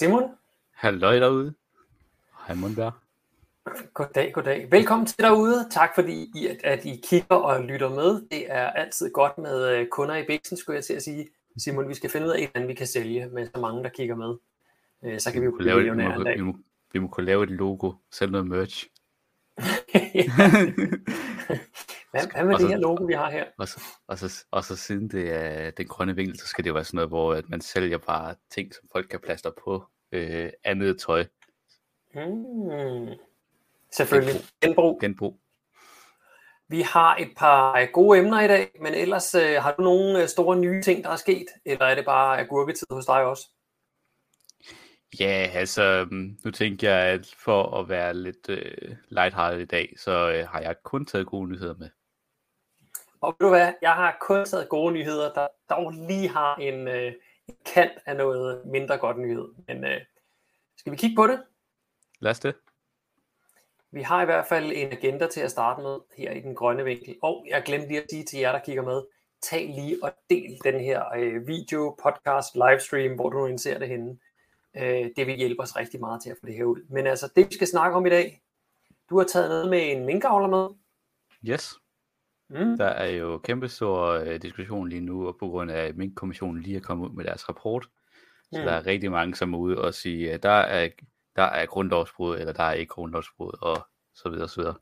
Simon. Halløj derude. Hej Mundberg. Goddag, goddag. Velkommen til derude. Tak fordi I, at, I kigger og lytter med. Det er altid godt med øh, kunder i biksen, skulle jeg til at sige. Simon, vi skal finde ud af, hvordan vi kan sælge med så mange, der kigger med. Øh, så kan vi jo Vi, blive lave, vi, må, vi, må, vi må kunne lave et logo, sælge noget merch. hvad, hvad med Og det så- her logo, vi har her? Og så, og, så, og så siden det er den grønne vinkel, så skal det jo være sådan noget, hvor at man sælger bare ting, som folk kan plaster på øh, andet tøj. Hmm. Selvfølgelig. Genbrug. Genbrug. Vi har et par øh, gode emner i dag, men ellers øh, har du nogle øh, store nye ting, der er sket? Eller er det bare agurketid hos dig også? Ja, altså, mm, nu tænker jeg, at for at være lidt øh, lighthearted i dag, så øh, har jeg kun taget gode nyheder med. Og ved du hvad, jeg har kun taget gode nyheder, der dog lige har en, øh, en kant af noget mindre godt nyhed. Men øh, skal vi kigge på det? Lad os det. Vi har i hvert fald en agenda til at starte med her i den grønne vinkel. Og jeg glemte lige at sige til jer, der kigger med, tag lige og del den her øh, video, podcast, livestream, hvor du nu indser det henne. Øh, det vil hjælpe os rigtig meget til at få det her ud. Men altså, det vi skal snakke om i dag, du har taget noget med en minkavler med. Yes. Mm. Der er jo kæmpe stor øh, diskussion lige nu, og på grund af, at Mink-kommissionen lige er kommet ud med deres rapport. Så Mm. der er rigtig mange, som er ude og sige, at der er, der er grundlovsbrud, eller der er ikke grundlovsbrud, og så videre, og så videre.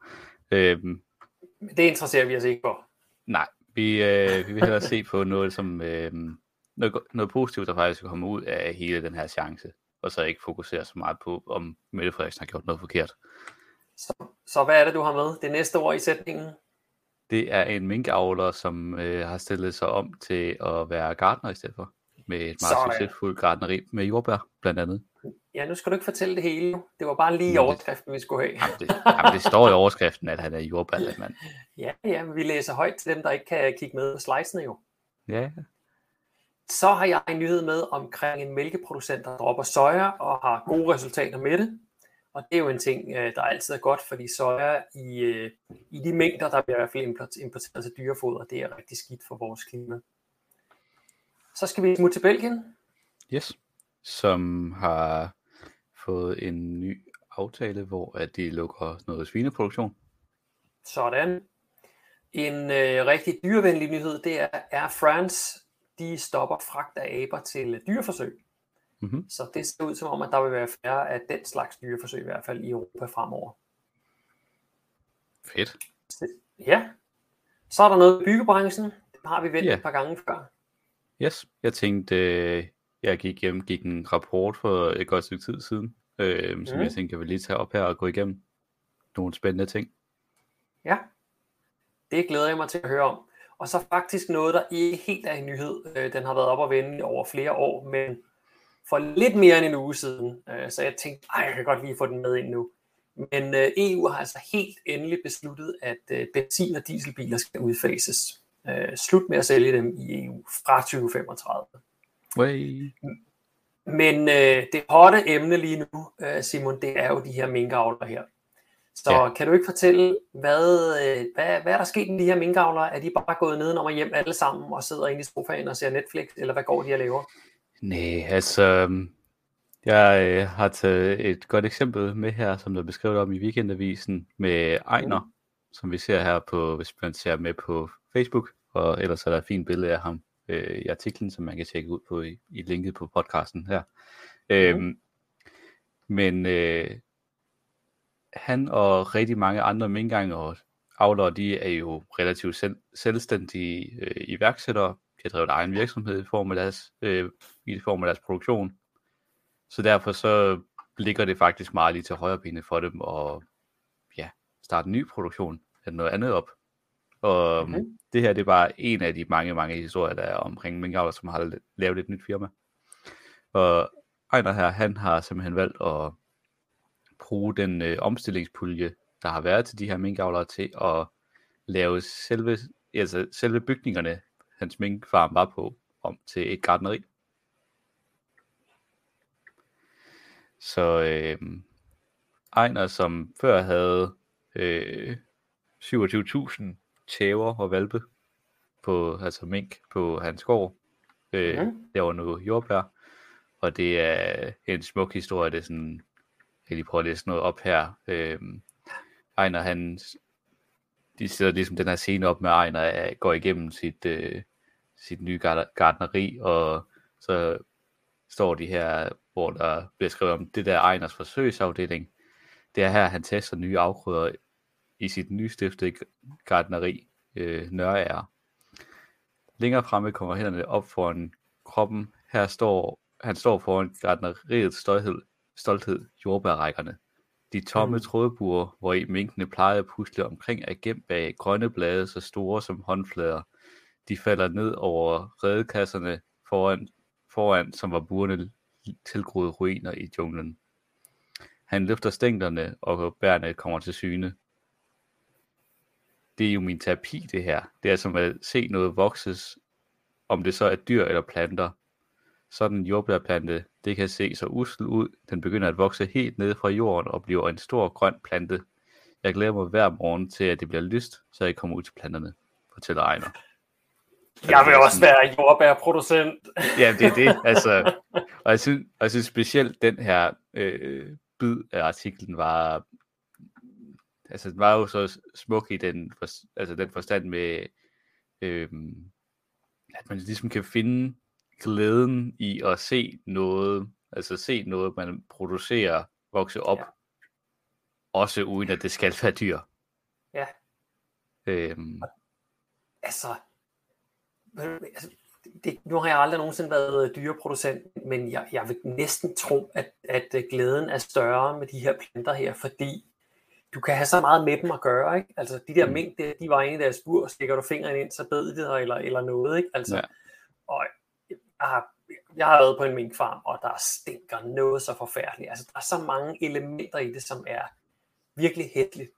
Øhm, Det interesserer vi os ikke for. nej, vi, øh, vi vil hellere se på noget, som, øh, noget, noget positivt, der faktisk kommer ud af hele den her chance, og så ikke fokusere så meget på, om Mette Frederiksen har gjort noget forkert. Så, så hvad er det, du har med? Det næste ord i sætningen? Det er en minkavler, som øh, har stillet sig om til at være gartner i stedet for, med et meget Sådan. succesfuldt gartneri med jordbær, blandt andet. Ja, nu skal du ikke fortælle det hele. Det var bare lige Nå, overskriften, vi skulle have. Jamen, det, jamen, det står i overskriften, at han er jordbærlandmand. Ja, ja, men vi læser højt til dem, der ikke kan kigge med på slidesene jo. Ja, Så har jeg en nyhed med omkring en mælkeproducent, der dropper soja og har gode resultater med det. Og det er jo en ting, øh, der altid er godt, fordi soja i, øh, i de mængder, der bliver i hvert fald import- importeret til dyrefoder, det er rigtig skidt for vores klima. Så skal vi smutte til Belgien. yes. Som har fået en ny aftale, hvor at de lukker noget svineproduktion. Sådan. En øh, rigtig dyrevenlig nyhed, det er Air France. De stopper fragt af aber til dyreforsøg. Mm-hmm. Så det ser ud som om, at der vil være færre af den slags dyreforsøg, i hvert fald i Europa fremover. Fedt. Ja. Så er der noget i byggebranchen. Det har vi vendt Ja. et par gange før. Yes. Jeg tænkte, øh, jeg gik hjem, gik en rapport for et godt stykke tid siden, øh, som Mm. jeg tænkte, jeg vil lige tage op her og gå igennem nogle spændende ting. Ja. Det glæder jeg mig til at høre om. Og så faktisk noget, der ikke helt er en nyhed. Øh, Den har været op og vende over flere år, men for lidt mere end en uge siden. Øh, Så jeg tænkte, ej, jeg kan godt lige få den med ind nu. Men øh, EU har altså helt endelig besluttet, at øh, benzin- og dieselbiler skal udfases. Øh, Slut med at sælge dem i EU fra 2035. Way. Men øh, det hotte emne lige nu, øh, Simon, det er jo de her minkavler her. Så ja. kan du ikke fortælle, hvad, øh, hvad, hvad er der sket med de her minkavlere? Er de bare gået nedenom og hjem alle sammen og sidder inde i sofaen og ser Netflix, eller hvad går de og laver? Nej, altså, øhm, jeg øh, har taget et godt eksempel med her, som der er beskrevet om i weekendavisen med Ejner, som vi ser her på, hvis man ser med på Facebook, og ellers er der et fint billede af ham øh, i artiklen, som man kan tjekke ud på i, i linket på podcasten her. Øhm, men øh, han og rigtig mange andre minkganger og avlere, de er jo relativt selv, selvstændige øh, iværksættere. De har drevet egen virksomhed i form af deres, øh, i form af deres produktion. Så derfor så ligger det faktisk meget lige til højre benet for dem at ja, starte en ny produktion eller noget andet op. Og mm-hmm. det her det er bare en af de mange, mange historier, der er omkring minkavler, som har lavet et nyt firma. Og Ejner her, han har simpelthen valgt at bruge den øh, omstillingspulje, der har været til de her minkavlere til at lave selve, altså selve bygningerne, hans minkfarm var på, om til et gartneri. Så øh, Ejner, som før havde øh, 27.000 tæver og valpe på, altså mink på hans gård, øh, Mhm. mm. der var nu jordbær, og det er en smuk historie. Det er sådan, jeg lige prøve at læse noget op her. Øhm, Ejner, han, de sætter ligesom den her scene op med Ejner, går igennem sit, øh, sit nye gardneri, og så står de her, hvor der bliver skrevet om det der Ejners forsøgsafdeling. Det er her, han tester nye afgrøder i sit nystiftede gardneri, øh, Nørager. Længere fremme kommer hænderne op foran kroppen. Her står, han står foran gardneriets stolthed, stolthed jordbærrækkerne. De tomme mm. trådbuer, hvor i minkene plejede at pusle omkring, er gemt bag grønne blade så store som håndflader. De falder ned over redekasserne foran, foran som var burene tilgroede ruiner i junglen. Han løfter stænglerne, og bærene kommer til syne. Det er jo min terapi, det her. Det er som at se noget vokses, om det så er dyr eller planter. Sådan en jordbærplante, det kan se så usel ud. Den begynder at vokse helt ned fra jorden og bliver en stor grøn plante. Jeg glæder mig hver morgen til, at det bliver lyst, så jeg kommer ud til planterne, fortæller Ejner. Jeg vil også være jordbærproducent. ja, det er det. Altså, og, jeg synes, og jeg synes specielt den her øh, bid af artiklen var, altså den var jo så smuk i den, for, altså den forstand med, øh, at man ligesom kan finde glæden i at se noget, altså se noget, man producerer, vokse op, ja. også uden at det skal være dyr. Ja. Øhm. Altså, altså det, nu har jeg aldrig nogensinde været dyreproducent, men jeg, jeg vil næsten tro, at, at glæden er større med de her planter her, fordi du kan have så meget med dem at gøre, ikke? Altså de der mm. mink, der, de var inde i deres bur, stikker du fingeren ind, så bed det eller, eller noget, ikke? Altså, ja. Og jeg har, jeg har været på en minkfarm, og der stinker noget så forfærdeligt. Altså, der er så mange elementer i det, som er virkelig hætteligt.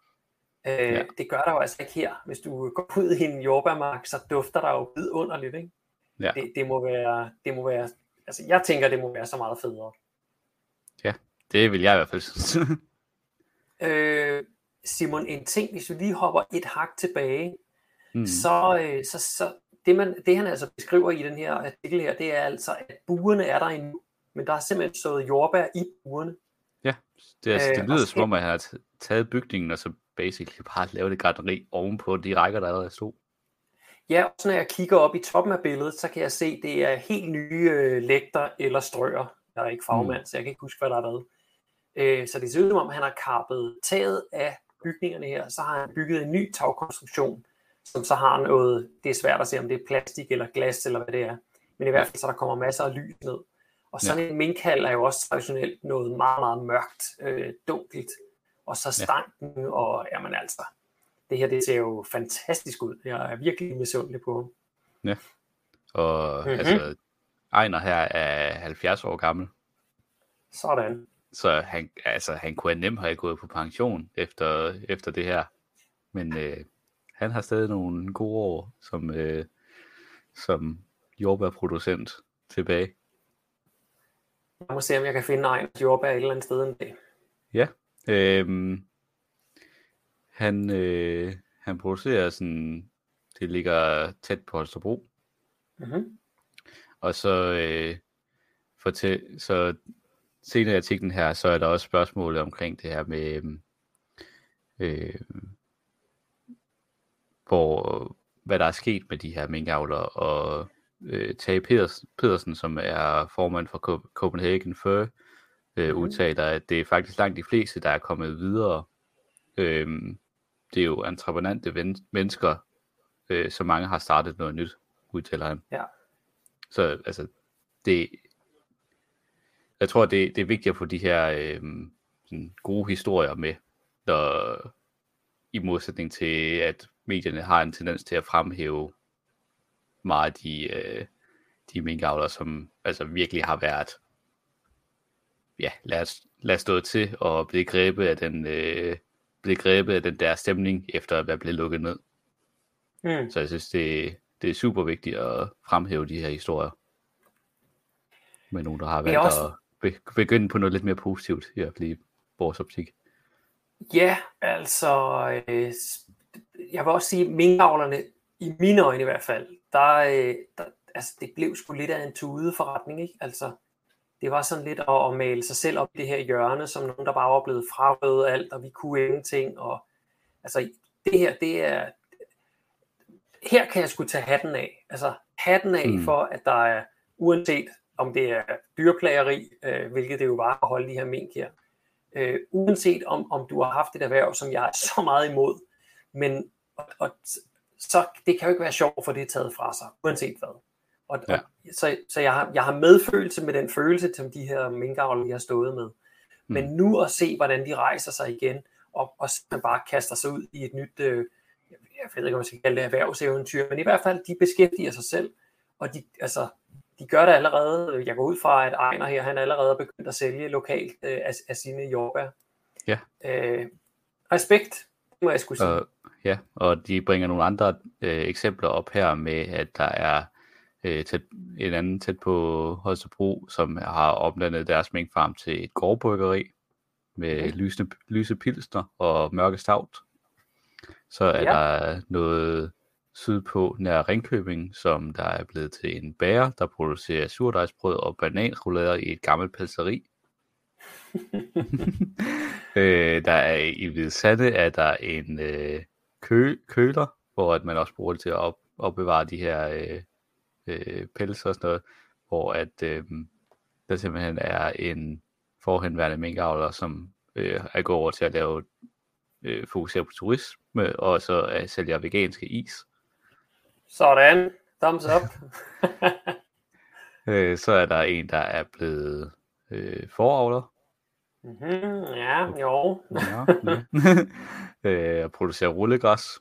Øh, ja. Det gør der jo altså ikke her. Hvis du går ud i en jordbærmark, så dufter der jo vidunderligt, ikke? Ja. Det, det, må være, det må være, altså jeg tænker, det må være så meget federe. Ja, det vil jeg i hvert fald synes. øh, Simon, en ting, hvis vi lige hopper et hak tilbage, mm. så, øh, så, så det, man, det han altså beskriver i den her artikel her, det er altså, at buerne er der endnu, men der er simpelthen sået jordbær i buerne. Ja, det, altså, det øh, lyder som om, at han har taget bygningen, og så basically bare lavet et garderi ovenpå de rækker, der allerede stod. Ja, og når jeg kigger op i toppen af billedet, så kan jeg se, det er helt nye øh, lægter eller strøer. Jeg er ikke fagmand, mm. så jeg kan ikke huske, hvad der er været. Øh, så det ser ud som om, han har kappet taget af bygningerne her, så har han bygget en ny tagkonstruktion, som så har noget, det er svært at se, om det er plastik eller glas eller hvad det er, men i hvert fald så der kommer masser af lys ned. Og sådan ja. en minkhal er jo også traditionelt noget meget, meget mørkt, øh, dunkelt, og så stanken, ja. og jamen altså, det her det ser jo fantastisk ud. Jeg er virkelig misundelig på ham. Ja, og mm-hmm. altså, Ejner her er 70 år gammel. Sådan. Så han, altså, han kunne nemt have gået på pension efter, efter det her. Men øh, han har stadig nogle gode år som, øh, som jordbærproducent tilbage. Jeg må se, om jeg kan finde egen jordbær et eller andet sted en dag. Ja. Øh, han, øh, han producerer sådan, det ligger tæt på Holstebro. Mm-hmm. Og så, øh, fortæl, så senere i artiklen her, så er der også spørgsmål omkring det her med, øh, hvor, hvad der er sket med de her minkavlere, og øh, Tage Pedersen, som er formand for Copenhagen Fur, øh, mm. udtaler, at det er faktisk langt de fleste, der er kommet videre. Øh, det er jo entreprenante ven- mennesker, øh, så mange har startet noget nyt, udtaler han. Ja. Så altså, det, jeg tror, det, det er vigtigt at få de her øh, sådan gode historier med, der, i modsætning til, at medierne har en tendens til at fremhæve meget de, øh, de minkavlere, som altså virkelig har været, ja, lad os, lad os stå til og blive grebet af den, øh, blive grebet af den der stemning, efter at være blevet lukket ned. Mm. Så jeg synes, det, det er super vigtigt at fremhæve de her historier. Med nogen, der har været også... at begynde på noget lidt mere positivt, i hvert fald i vores optik. Ja, altså, øh, jeg vil også sige, minkavlerne, i mine øjne i hvert fald, der, øh, der, altså, det blev sgu lidt af en tude forretning, ikke? Altså, det var sådan lidt at, at male sig selv op i det her hjørne, som nogen, der bare var blevet frarøvet alt, og vi kunne ingenting. Og, altså, det her, det er, her kan jeg skulle tage hatten af. Altså, hatten af mm. for, at der er, uanset om det er dyrplageri, øh, hvilket det jo var at holde de her mink her, øh, uanset om, om du har haft et erhverv, som jeg er så meget imod, men og, og, så det kan jo ikke være sjovt for det taget fra sig, uanset hvad. Og, ja. og, så så jeg, har, jeg har medfølelse med den følelse, som de her minkavler, vi har stået med. Mm. Men nu at se, hvordan de rejser sig igen, og, og man bare kaster sig ud i et nyt, øh, jeg ved ikke, om man skal kalde det erhvervseventyr, men i hvert fald, de beskæftiger sig selv, og de, altså, de gør det allerede. Jeg går ud fra, at Ejner her, han er allerede begyndt at sælge lokalt øh, af, af sine jordbær. Ja. Øh, respekt, må jeg skulle sige. Uh, ja, og de bringer nogle andre øh, eksempler op her med, at der er øh, tæt, en anden tæt på Holstebro, som har omdannet deres minkfarm til et gårdbryggeri med okay. lyse, lyse pilsner og mørke stavt. Så er ja. der noget sydpå nær Ringkøbing, som der er blevet til en bager, der producerer surdejsbrød og bananrullader i et gammelt pelseri. øh, der er i Hvidsande er der en øh, kø, køler, hvor at man også bruger det til at op, opbevare de her øh, øh, pels og sådan noget, hvor at øh, der simpelthen er en forhenværende minkavler, som øh, er gået over til at lave øh, fokusere på turisme, og så øh, sælger veganske is. Sådan. Thumbs up. øh, så er der en, der er blevet øh, foravler. Mm-hmm, ja, jo. ja, ja. øh, producerer rullegræs.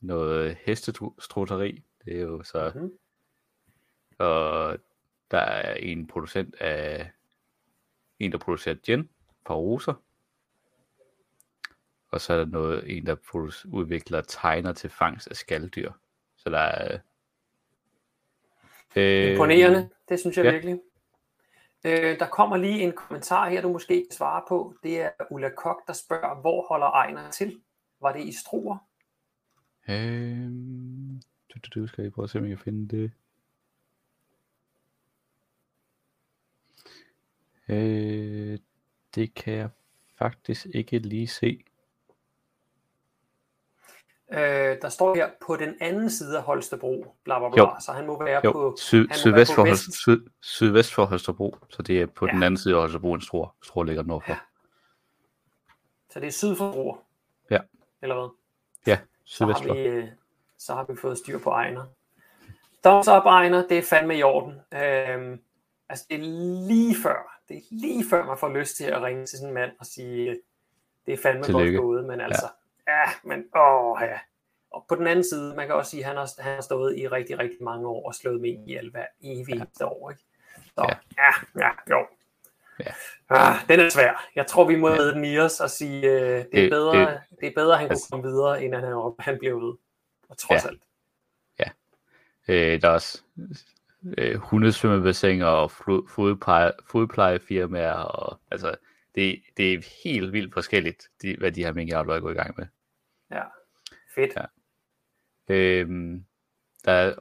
Noget hestestrutteri. Det er jo så... Mm-hmm. Og der er en producent af... En, der producerer gin fra roser. Og så er der noget, en, der udvikler tegner til fangst af skalddyr. Så der er... Øh, Imponerende, det synes jeg ja. virkelig. Øh, der kommer lige en kommentar her, du måske kan svare på. Det er Ulla Kok, der spørger, hvor holder Ejner til? Var det i Struer? Øh, du, du, du skal lige prøve at se, om jeg kan finde det. Øh, det kan jeg faktisk ikke lige se. Øh, der står her på den anden side af Holstebro, bla bla bla, så han må være jo. på, Syd, han sydvest, være på for. Syd, sydvest for Holstebro, så det er på ja. den anden side af Holstebro, en stor, stor ligger nordfor. Ja. Så det er syd for Struer? Ja. Eller hvad? Ja, sydvest så har, vi, øh, så har vi fået styr på Ejner. Thumbs up, Ejner, det er fandme i orden. Øhm, altså, det er lige før, det er lige før, man får lyst til at ringe til sådan en mand og sige, det er fandme Tillykke. godt gået, men altså, ja Ja, men åh ja. Og på den anden side, man kan også sige, at han har, han har stået i rigtig, rigtig mange år og slået med ihjel hver evig ja. år. Ikke? Så ja, ja, ja jo. Ja. Ah, den er svær. Jeg tror, vi må ja. den i os og sige, uh, det, er bedre, det, det er bedre, at han altså, kunne komme videre, end han, han blev ved. Og trods ja. alt. Ja. Øh, der er også øh, hundesvømmebassiner og fodpleje, fodplejefirmaer. Og, altså, det, det er helt vildt forskelligt, de, hvad de her minkavlere er gået i gang med. Ja, fedt. Ja. Øhm, der er,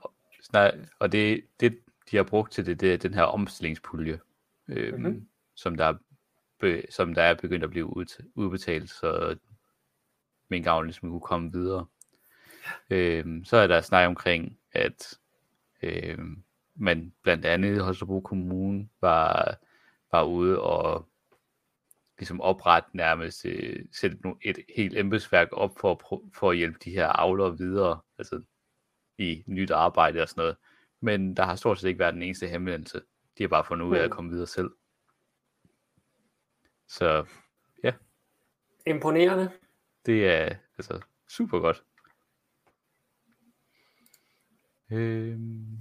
der, og det, det, de har brugt til det, det er den her omstillingspulje, øhm, mm-hmm. som, der, be, som der er begyndt at blive ud, udbetalt, så minkavlen ligesom kunne komme videre. Øhm, så er der snak omkring, at øhm, man blandt andet i Holstebro Kommune var, var ude og ligesom oprette nærmest, øh, sætte et helt embedsværk op for, for at hjælpe de her avlere videre, altså i nyt arbejde og sådan noget. Men der har stort set ikke været den eneste henvendelse. De har bare fundet ud af at mm. komme videre selv. Så ja. Imponerende. Det er altså super godt. Øhm,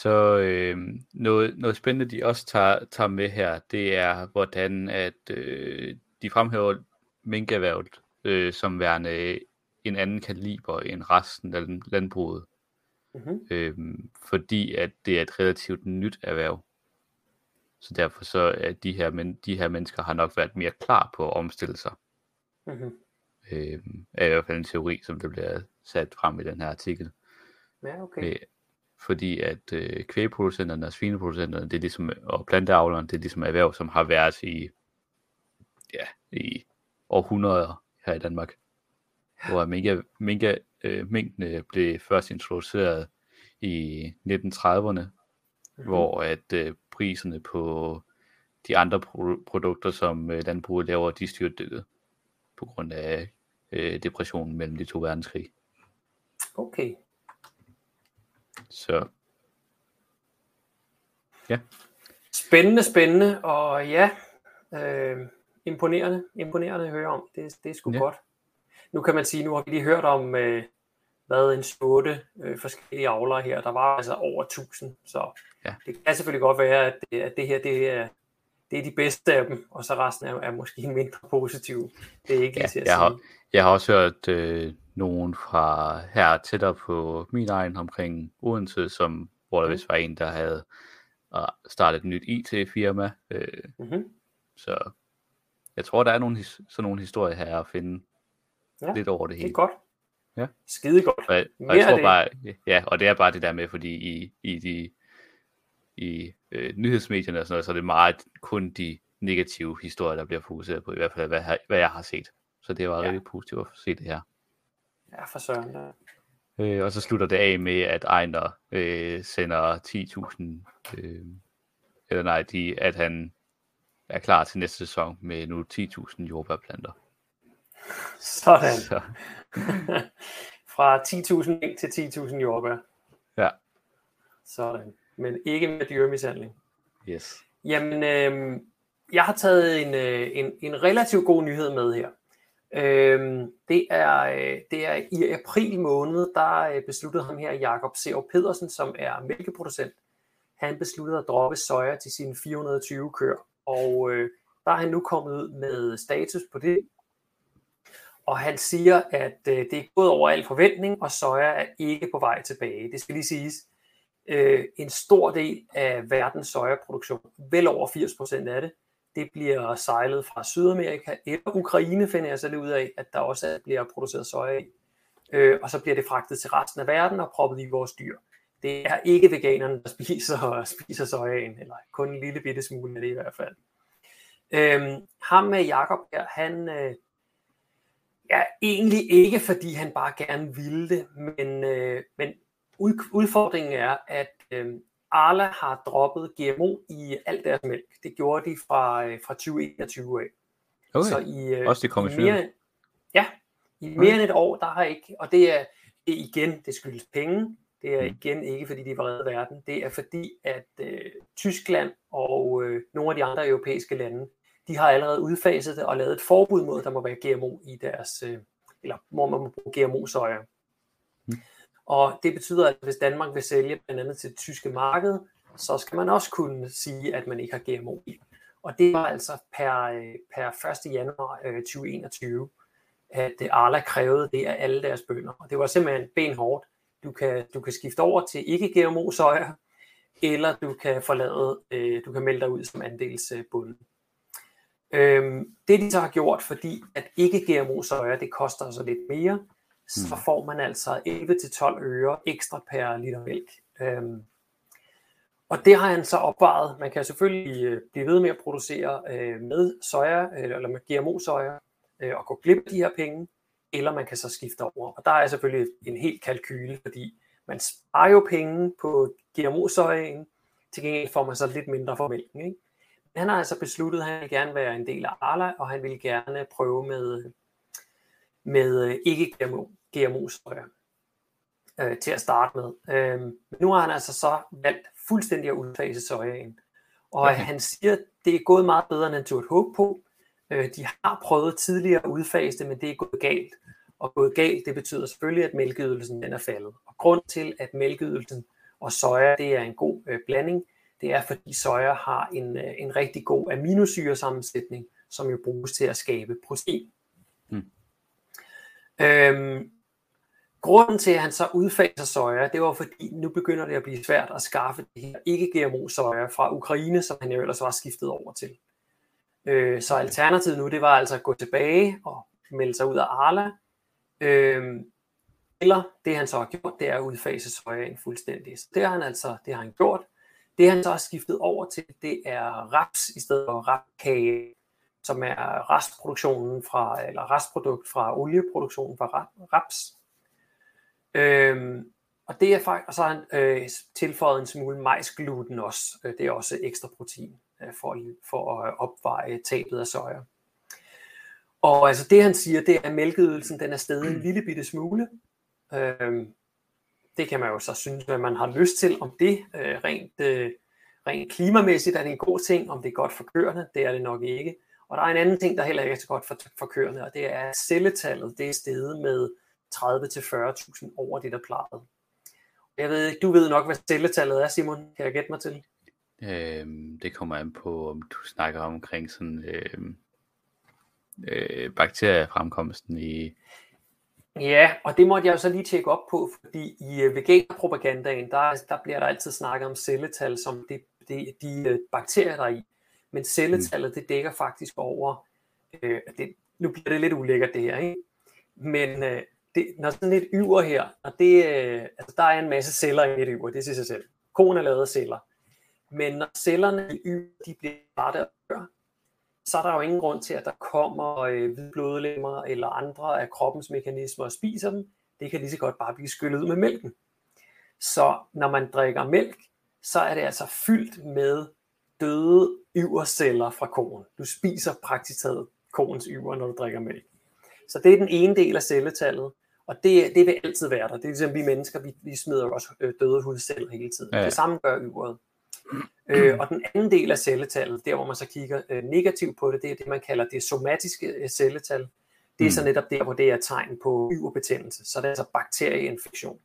Så øh, noget, noget spændende, de også tager, tager med her, det er, hvordan at øh, de fremhæver minkerhvervet øh, som værende en anden kaliber end resten af landbruget. Mm-hmm. Øh, fordi at det er et relativt nyt erhverv. Så derfor så er de her, men, de her mennesker har nok været mere klar på at omstille sig. Mm-hmm. Øh, er i hvert fald en teori, som der bliver sat frem i den her artikel. Ja, okay. Øh, fordi at øh, kvægproducenterne og svineproducenterne, det er ligesom, og planteavlerne, det er ligesom erhverv, som har været i, ja, i århundreder her i Danmark. Hvor minka, minka, øh, minkene blev først introduceret i 1930'erne, mm-hmm. hvor at øh, priserne på de andre pro- produkter, som øh, landbruget laver, de styrtdykkede på grund af øh, depressionen mellem de to verdenskrig. Okay. Så ja. Spændende, spændende, og ja, øh, imponerende, imponerende at høre om. Det, det er sgu ja. godt. Nu kan man sige, nu har vi lige hørt om, øh, hvad en otte øh, forskellige avlere her. Der var altså over 1000, så ja. det kan selvfølgelig godt være, at det, at det her det er, det er de bedste af dem, og så resten er, er måske mindre positive. Det er ikke ja, til at jeg sige. Har, jeg har også hørt øh, nogen fra her tættere på min egen omkring Odense, som, hvor der vist var en, der havde uh, startet et nyt IT-firma. Øh, mm-hmm. Så jeg tror, der er nogle, sådan nogle historier her at finde ja, lidt over det hele. det er godt. Ja. Skide godt. Og, og jeg tror det. bare, ja, og det er bare det der med, fordi i, i de i øh, nyhedsmedierne og sådan noget, så er det meget kun de negative historier, der bliver fokuseret på, i hvert fald hvad, hvad jeg har set. Så det var ja. rigtig positivt at se det her. Ja, for søren. Ja. Øh, og så slutter det af med, at Ejner øh, sender 10.000, øh, eller nej, de, at han er klar til næste sæson med nu 10.000 jordbærplanter. Sådan. Så. Fra 10.000 til 10.000 jordbær. Ja. Sådan. Men ikke med dyremishandling. Yes. Jamen, øh, jeg har taget en, øh, en, en relativt god nyhed med her. Øhm, det, er, øh, det er i april måned, der øh, besluttede ham her, Jakob C.O. Pedersen, som er mælkeproducent, han besluttede at droppe soja til sine 420 køer, og øh, der er han nu kommet ud med status på det, og han siger, at øh, det er gået over al forventning, og soja er ikke på vej tilbage. Det skal lige siges, øh, en stor del af verdens sojaproduktion, vel over 80% af det, det bliver sejlet fra Sydamerika eller Ukraine, finder jeg så ud af, at der også bliver produceret soja i. Øh, og så bliver det fragtet til resten af verden og proppet i vores dyr. Det er ikke veganerne, der spiser, spiser sojaen, eller kun en lille bitte smule af det i hvert fald. Øhm, ham med Jakob her, han øh, ja, egentlig ikke, fordi han bare gerne ville det, men, øh, men udfordringen er, at øh, Arla har droppet GMO i alt deres mælk. Det gjorde de fra, øh, fra 2021 af. Okay. Så i, øh, Også det konventionelle? Mere, ja, i mere okay. end et år, der har ikke, og det er, det igen, det skyldes penge, det er mm. igen ikke fordi de var reddet verden, det er fordi, at øh, Tyskland og øh, nogle af de andre europæiske lande, de har allerede udfaset det og lavet et forbud mod, at der må være GMO i deres, øh, eller hvor man må bruge GMO-soja. Mm. Og det betyder, at hvis Danmark vil sælge blandt andet til det tyske marked, så skal man også kunne sige, at man ikke har GMO i. Og det var altså per, øh, per 1. januar øh, 2021, at øh, Arla krævede det af alle deres bønder. Og det var simpelthen benhårdt. Du kan, du kan skifte over til ikke GMO soja, eller du kan forlade, du kan melde dig ud som andelsbunden. Øhm, det de så har gjort, fordi at ikke GMO soja, det koster så lidt mere, så mm. får man altså 11-12 øre ekstra per liter mælk. Øhm, og det har han så opvejet. Man kan selvfølgelig øh, blive ved med at producere øh, med soja, øh, eller med GMO-soja, øh, og gå glip af de her penge, eller man kan så skifte over. Og der er selvfølgelig en helt kalkyle, fordi man sparer jo penge på GMO-sojaen, til gengæld får man så lidt mindre for mælken. Ikke? Men han har altså besluttet, at han vil gerne være en del af Arla, og han vil gerne prøve med, med øh, ikke GMO. GMO-soja øh, til at starte med. Øh, men nu har han altså så valgt fuldstændig at udfase sojaen. Og okay. han siger, at det er gået meget bedre, end han tog et håb på. Øh, de har prøvet tidligere at udfase det, men det er gået galt. Og gået galt, det betyder selvfølgelig, at mælkeydelsen den er faldet. Og grund til, at mælkeydelsen og soja, det er en god øh, blanding, det er, fordi soja har en, øh, en rigtig god aminosyresammensætning, som jo bruges til at skabe protein. Hmm. Øhm, Grunden til, at han så udfaser soja, det var fordi, nu begynder det at blive svært at skaffe det her ikke-GMO-soja fra Ukraine, som han jo ellers var skiftet over til. Øh, så alternativet nu, det var altså at gå tilbage og melde sig ud af Arla. Øh, Eller det han så har gjort, det er at udfase sojaen fuldstændig. Så det har han altså det har han gjort. Det han så har skiftet over til, det er raps i stedet for rapkage, som er restproduktionen fra, eller restprodukt fra olieproduktionen fra raps. Øhm, og det er faktisk, og så har han øh, tilføjet en smule majsgluten også. Øh, det er også ekstra protein øh, for, for at opveje tabet af soja. Og altså det han siger, det er, at mælkeydelsen den er stedet en lille bitte smule. Øhm, det kan man jo så synes, hvad man har lyst til. Om det øh, rent, øh, rent klimamæssigt er det en god ting, om det er godt for køerne, det er det nok ikke. Og der er en anden ting, der heller ikke er så godt for, for køerne, og det er, at celletallet det er steget med 30-40.000 over det, der plejede. Jeg ved ikke, du ved nok, hvad celletallet er, Simon. Kan jeg gætte mig til? Øhm, det kommer an på, om du snakker omkring sådan øhm, øh, bakteriefremkomsten i... Ja, og det måtte jeg jo så lige tjekke op på, fordi i uh, veganerpropagandaen, der, der bliver der altid snakket om celletal som det, det, de uh, bakterier, der er i. Men celletallet, det dækker faktisk over, øh, det, nu bliver det lidt ulækkert det her, ikke? men øh, det, når sådan et yver her, og det, øh, altså der er en masse celler i et yver, det siger sig selv. Koen er lavet af celler. Men når cellerne i yver, de bliver bare og gør, så er der jo ingen grund til, at der kommer øh, blodlemmer eller andre af kroppens mekanismer og spiser dem. Det kan lige så godt bare blive skyllet ud med mælken. Så når man drikker mælk, så er det altså fyldt med døde yverceller fra koen. Du spiser praktisk taget koens yver, når du drikker mælk. Så det er den ene del af celletallet, og det, det vil altid være der. Det er ligesom vi mennesker, vi, vi smider også øh, døde hudceller hele tiden. Ja. Det samme gør yveret. Øh, og den anden del af celletallet, der hvor man så kigger øh, negativt på det, det er det, man kalder det somatiske øh, celletal. Det er mm. så netop der, hvor det er tegn på yverbetændelse. Så det er altså bakterieinfektion.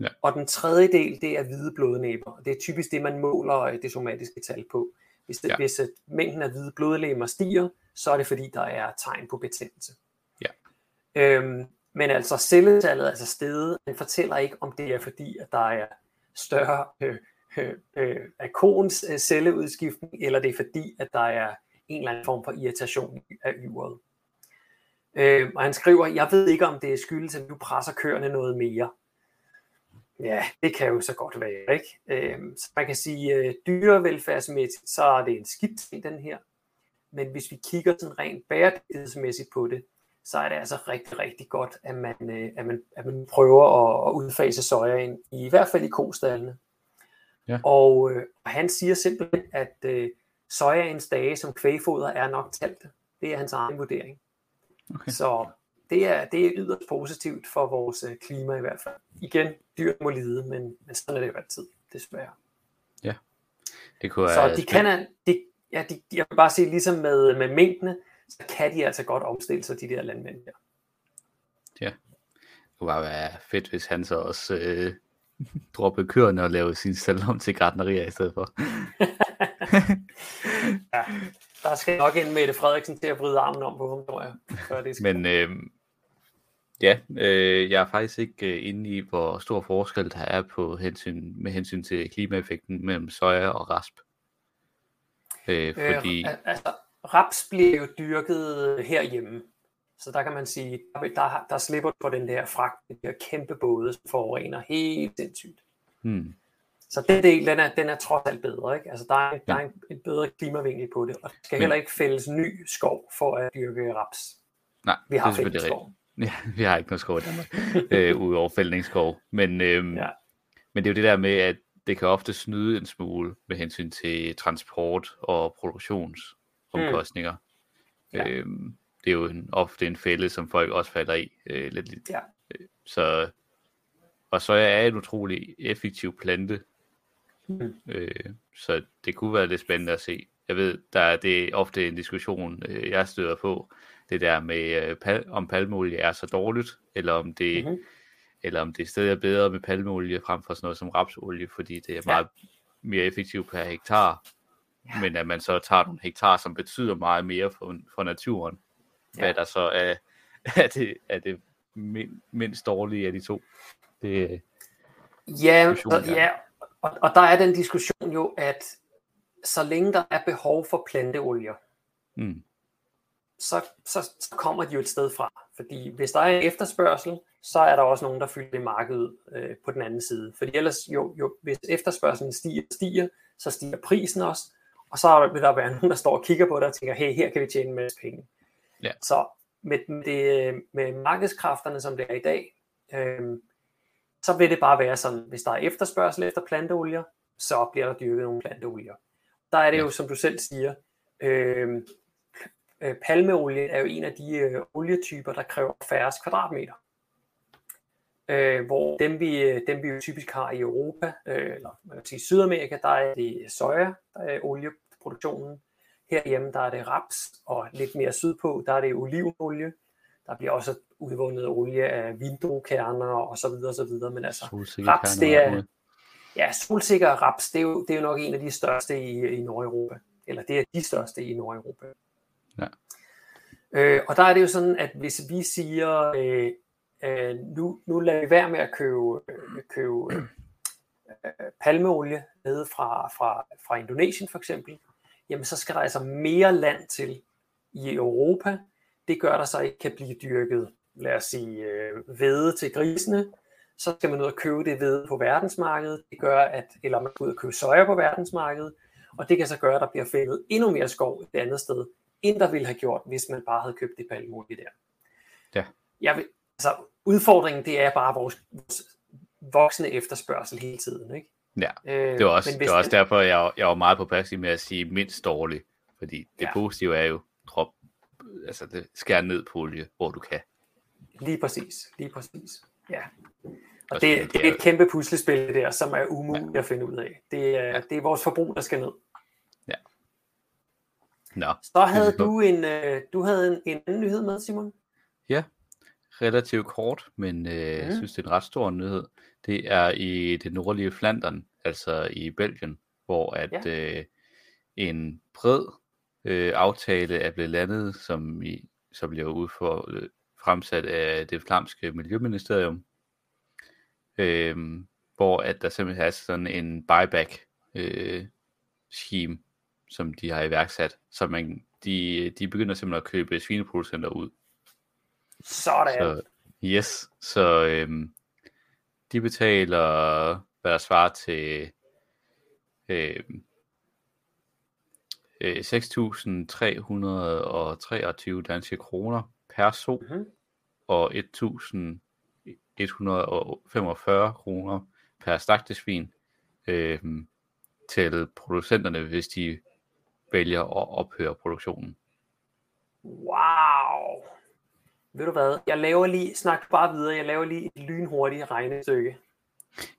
Ja. Og den tredje del, det er hvide blodnæber. Det er typisk det, man måler øh, det somatiske tal på. Hvis, det, ja. hvis øh, mængden af hvide blodlegemer stiger, så er det fordi, der er tegn på betændelse. Ja. Øhm, men altså celletallet er altså steget, den fortæller ikke, om det er fordi, at der er større øh, øh, øh akons af øh, celleudskiftning, eller det er fordi, at der er en eller anden form for irritation af yveret. Øh, og han skriver, jeg ved ikke, om det er skyldes, at du presser køerne noget mere. Ja, det kan jo så godt være, ikke? Øh, så man kan sige, øh, dyrevelfærdsmæssigt, så er det en skidt ting, den her. Men hvis vi kigger sådan rent bæredygtighedsmæssigt på det, så er det altså rigtig, rigtig godt, at man, øh, at man, at man prøver at, at udfase sojaen, i hvert fald i kostallene. Ja. Og øh, han siger simpelthen, at øh, sojaens dage som kvægfoder er nok talte. Det er hans egen vurdering. Okay. Så det er, det er yderst positivt for vores øh, klima i hvert fald. Igen, dyr må lide, men, men sådan er det jo altid, desværre. Ja. Det kunne så de kan, de, ja, de, jeg vil bare sige, ligesom med, med mængdene, så kan de altså godt omstille sig, de der landmænd der. Ja. Det kunne bare være fedt, hvis han så også øh, droppe køerne og lave sin salon til gardnerier i stedet for. ja, der skal nok en Mette Frederiksen til at bryde armen om på ham, tror jeg. Før det skal. Men øh, ja, øh, jeg er faktisk ikke øh, inde i, hvor stor forskel der er på hensyn, med hensyn til klimaeffekten mellem soja og rasp. Øh, fordi... Øh, altså, raps bliver jo dyrket herhjemme. Så der kan man sige, der, der slipper du på den der fragt, den der kæmpe både, som forurener helt sindssygt. Hmm. Så den del, den er, den er trods alt bedre. Ikke? Altså, der er, ja. der er en, en bedre klimavinkel på det, og der skal heller ikke fældes ny skov for at dyrke raps. Nej, vi har det er skov. Ja, vi har ikke noget skov i Danmark, øh, udover fældningsskov. Men, øhm, ja. men det er jo det der med, at det kan ofte snyde en smule med hensyn til transport og produktionsomkostninger. Hmm. Ja. Øhm, det er jo en, ofte en fælde, som folk også falder i øh, lidt. lidt. Ja. Øh, så, og så er en utrolig effektiv plante. Mm. Øh, så det kunne være lidt spændende at se. Jeg ved, der er det ofte en diskussion, øh, jeg støder på, det der med, øh, pal- om palmolie er så dårligt, eller om det, mm-hmm. eller om det stadig er bedre med palmolie frem for sådan noget som rapsolie, fordi det er meget ja. mere effektivt per hektar, ja. men at man så tager nogle hektar, som betyder meget mere for, for naturen, hvad der så er, er, det, er det mindst dårlige af de to. Det, ja, og, ja og, og der er den diskussion jo, at så længe der er behov for planteolier, mm. så, så, så kommer de jo et sted fra. Fordi hvis der er en efterspørgsel, så er der også nogen, der fylder det marked øh, på den anden side. Fordi ellers, jo, jo, hvis efterspørgselen stiger, stiger, så stiger prisen også, og så vil der være nogen, der står og kigger på det og tænker, hey, her kan vi tjene en masse penge. Ja. Så med, det, med markedskræfterne, som det er i dag, øh, så vil det bare være sådan, hvis der er efterspørgsel efter planteolier, så bliver der dyrket nogle planteolier. Der er det jo, som du selv siger, øh, øh, palmeolie er jo en af de øh, olietyper, der kræver færre kvadratmeter. Øh, hvor dem vi, dem vi jo typisk har i Europa, øh, eller man kan sige Sydamerika, der er det soja, der er olieproduktionen. Herhjemme der er det raps, og lidt mere sydpå, der er det olivenolie. Der bliver også udvundet olie af vindruekerner og så videre, og så videre. Men altså, raps, det er, ja, solsikker og raps, det er, jo, det er jo nok en af de største i, i Nordeuropa. Eller det er de største i Nordeuropa. Ja. Øh, og der er det jo sådan, at hvis vi siger, øh, øh, nu, nu lader vi være med at købe, øh, købe øh, palmeolie nede fra, fra, fra Indonesien for eksempel, jamen så skal der altså mere land til i Europa. Det gør der så ikke kan blive dyrket, lad os sige, øh, hvede til grisene. Så skal man ud og købe det hvede på verdensmarkedet. Det gør, at, eller man skal ud og købe soja på verdensmarkedet. Og det kan så gøre, at der bliver fældet endnu mere skov et andet sted, end der ville have gjort, hvis man bare havde købt det palmeolie der. Ja. Jeg vil, altså, udfordringen, det er bare vores, vores voksende efterspørgsel hele tiden. Ikke? Ja, det var også, det var også derfor, jeg, jeg var meget påpasselig med at sige mindst dårligt. Fordi det ja. positive er jo, drop, altså det skær ned på olie, hvor du kan. Lige præcis, lige præcis. Ja. Og det, det er et kæmpe puslespil der, som er umuligt ja. at finde ud af. Det er, ja. det er vores forbrug, der skal ned. Ja. Nå. Så havde du en, øh, du havde en, en anden nyhed med, Simon? Ja, relativt kort, men øh, mm. jeg synes, det er en ret stor nyhed. Det er i det nordlige Flandern, altså i Belgien, hvor at ja. øh, en bred øh, aftale er blevet landet, som, i, som bliver udfor, øh, fremsat af det flamske miljøministerium, øh, hvor at der simpelthen er sådan en buyback øh, scheme, som de har iværksat, så man, de, de begynder simpelthen at købe svineproducenter ud. Sådan. Så, yes, så øh, de betaler, hvad der svarer til øh, øh, 6.323 danske kroner per so, mm-hmm. og 1.145 kroner per slagtesvin øh, til producenterne, hvis de vælger at ophøre produktionen. Wow! Ved du hvad, jeg laver lige, snak bare videre, jeg laver lige et lynhurtigt regnestykke.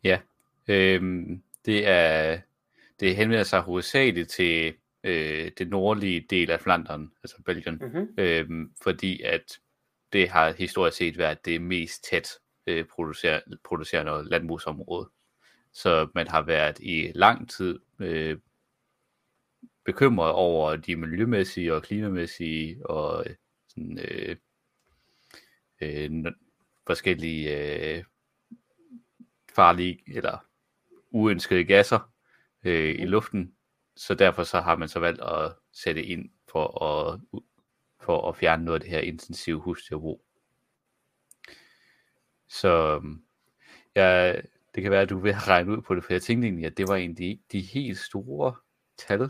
Ja, øh, det er, det henvender sig hovedsageligt til øh, det nordlige del af Flandern, altså Belgien, mm-hmm. øh, fordi at det har historisk set været det mest tæt øh, producer, producerende landbrugsområde. Så man har været i lang tid øh, bekymret over de miljømæssige og klimamæssige og sådan, øh, øh, forskellige øh, farlige eller uønskede gasser øh, i luften. Så derfor så har man så valgt at sætte ind for at, for at fjerne noget af det her intensive husdyrbrug. Så ja, det kan være, at du vil regne ud på det, for jeg tænkte egentlig, at det var en af de, de helt store tal.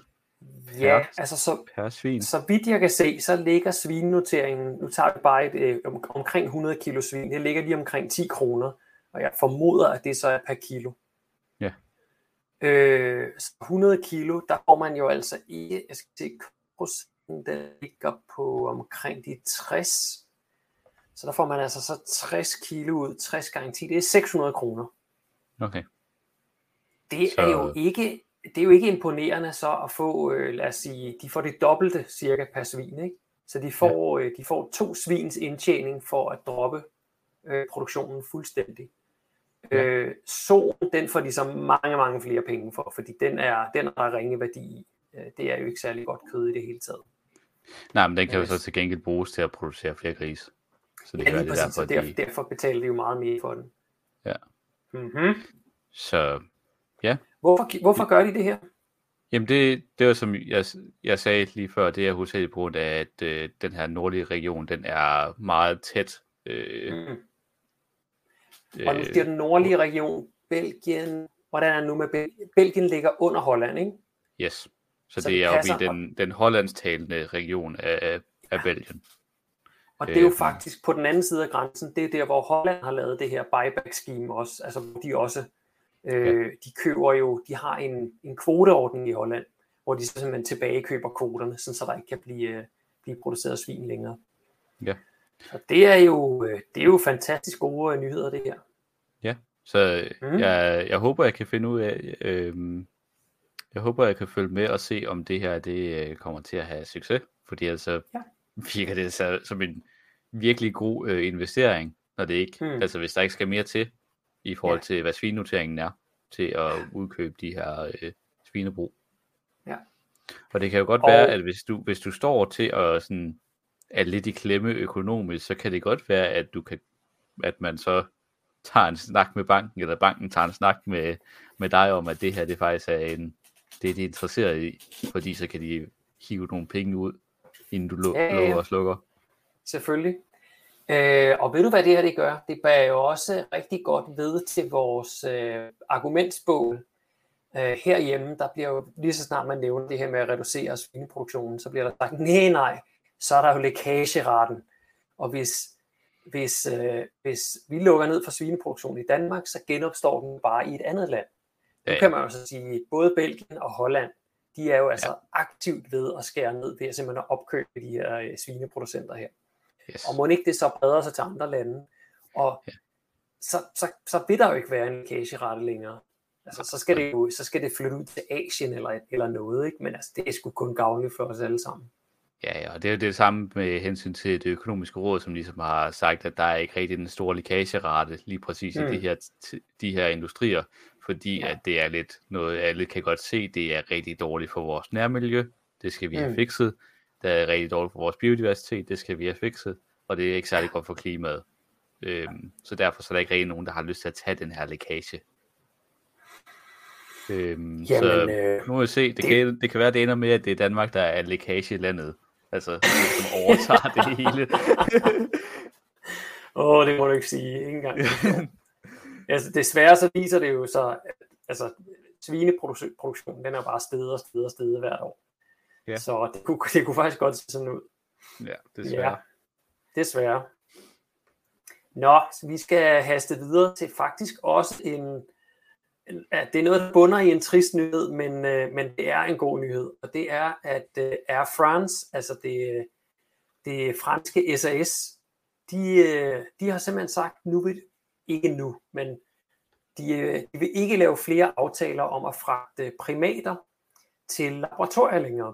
Ja, altså så, per svin. så vidt jeg kan se, så ligger svinnoteringen, nu tager vi bare et, øh, omkring 100 kilo svin, det ligger lige omkring 10 kroner, og jeg formoder, at det så er per kilo. Ja. Øh, 100 kilo, der får man jo altså ikke, jeg skal se, procenten, der ligger på omkring de 60. Så der får man altså så 60 kilo ud, 60 gange 10, det er 600 kroner. Okay. Det så... er jo ikke det er jo ikke imponerende så at få, øh, lad os sige, de får det dobbelte cirka per svin, ikke? Så de får, ja. øh, de får to svins indtjening for at droppe øh, produktionen fuldstændig. Ja. Øh, solen, den får de så mange, mange flere penge for, fordi den er, den er ringe værdi i. Øh, det er jo ikke særlig godt kød i det hele taget. Nej, men den kan jo så til gengæld bruges til at producere flere grise. Så det ja, lige det præcis, derfor, de... derfor betaler de jo meget mere for den. Ja. Mm-hmm. Så, ja. Hvorfor, hvorfor gør de det her? Jamen det, det var som jeg, jeg sagde lige før, det er hovedsageligt på grund af, at øh, den her nordlige region, den er meget tæt. Øh, Mm. Og nu siger den nordlige region, Belgien, hvordan er det nu med Belgien? Belgien ligger under Holland, ikke? Yes. Så, Så det det er oppe i den, den hollandstalende region af, af Belgien. Og det er jo Øhm. faktisk på den anden side af grænsen, det er der, hvor Holland har lavet det her buyback scheme også, altså hvor de også, øh, de køber jo, de har en, en kvoteordning i Holland, hvor de så simpelthen tilbagekøber kvoterne, sådan så der ikke kan blive, øh, blive produceret svin længere. Ja. Så det er jo, øh, det er jo fantastisk gode øh, nyheder, det her. Så Mm. jeg, jeg håber, jeg kan finde ud af, øh, jeg håber, jeg kan følge med og se, om det her det kommer til at have succes. Fordi altså Ja. virker det så, som en virkelig god øh, investering, når det ikke, mm. altså hvis der ikke skal mere til, i forhold Ja. til hvad svinenoteringen er, til at udkøbe de her øh, svinebrug. Ja. Og det kan jo godt Og- være, at hvis du, hvis du står til at sådan, er lidt i klemme økonomisk, så kan det godt være, at du kan, at man så tager en snak med banken, eller banken tager en snak med, med dig om, at det her det faktisk er en, det, de er interesseret i, fordi så kan de hive nogle penge ud, inden du lu- Ja, ja, lukker og slukker. Selvfølgelig. Øh, og ved du, hvad det her det gør? Det bærer jo også rigtig godt ved til vores øh, argumentsbog. Øh, herhjemme, der bliver jo lige så snart man nævner det her med at reducere svineproduktionen, så bliver der sagt, nej, nej, så er der jo lækageraten. Og hvis, hvis, øh, hvis vi lukker ned for svineproduktion i Danmark, så genopstår den bare i et andet land. Nu kan man jo så sige, at både Belgien og Holland, de er jo altså aktivt ved at skære ned ved at simpelthen at opkøbe de her øh, svineproducenter her. Yes. Og må ikke det så breder sig til andre lande. Og Ja. så, så, så vil der jo ikke være en lækagerette længere. Altså, så skal det jo så skal det flytte ud til Asien eller, eller noget, ikke? men altså, det er sgu kun gavnligt for os alle sammen. Ja, ja, og det er jo det samme med hensyn til det økonomiske råd, som ligesom har sagt, at der er ikke rigtig den store lækagerate lige præcis mm. Mm. i de her, t- de her industrier, fordi Ja. at det er lidt noget, alle kan godt se, det er rigtig dårligt for vores nærmiljø, det skal vi have Mm. fikset, det er rigtig dårligt for vores biodiversitet, det skal vi have fikset, og det er ikke særlig godt for klimaet. Øhm, så derfor så er der ikke rigtig nogen, der har lyst til at tage den her lækage. Øhm, så Jamen, øh, nu må vi se, det, det-. Kan, det kan være, det ender med, at det er Danmark, der er lækage landet. Altså, som overtager det hele. Åh, det må du ikke sige, ikke engang. altså, desværre så viser det jo så, at altså, svineproduktionen, den er bare stedet og stedet og stedet hvert år. Ja. Så det kunne, det kunne faktisk godt se sådan ud. ja, desværre. Ja, desværre. Nå, så vi skal haste videre til faktisk også en, en ja, det er noget, der bunder i en trist nyhed, men, øh, men det er en god nyhed, og det er, at øh, Air France, altså det, det franske SAS, de, øh, de har simpelthen sagt, nu vil, ikke nu, men de, øh, de vil ikke lave flere aftaler om at fragte primater til laboratorier længere.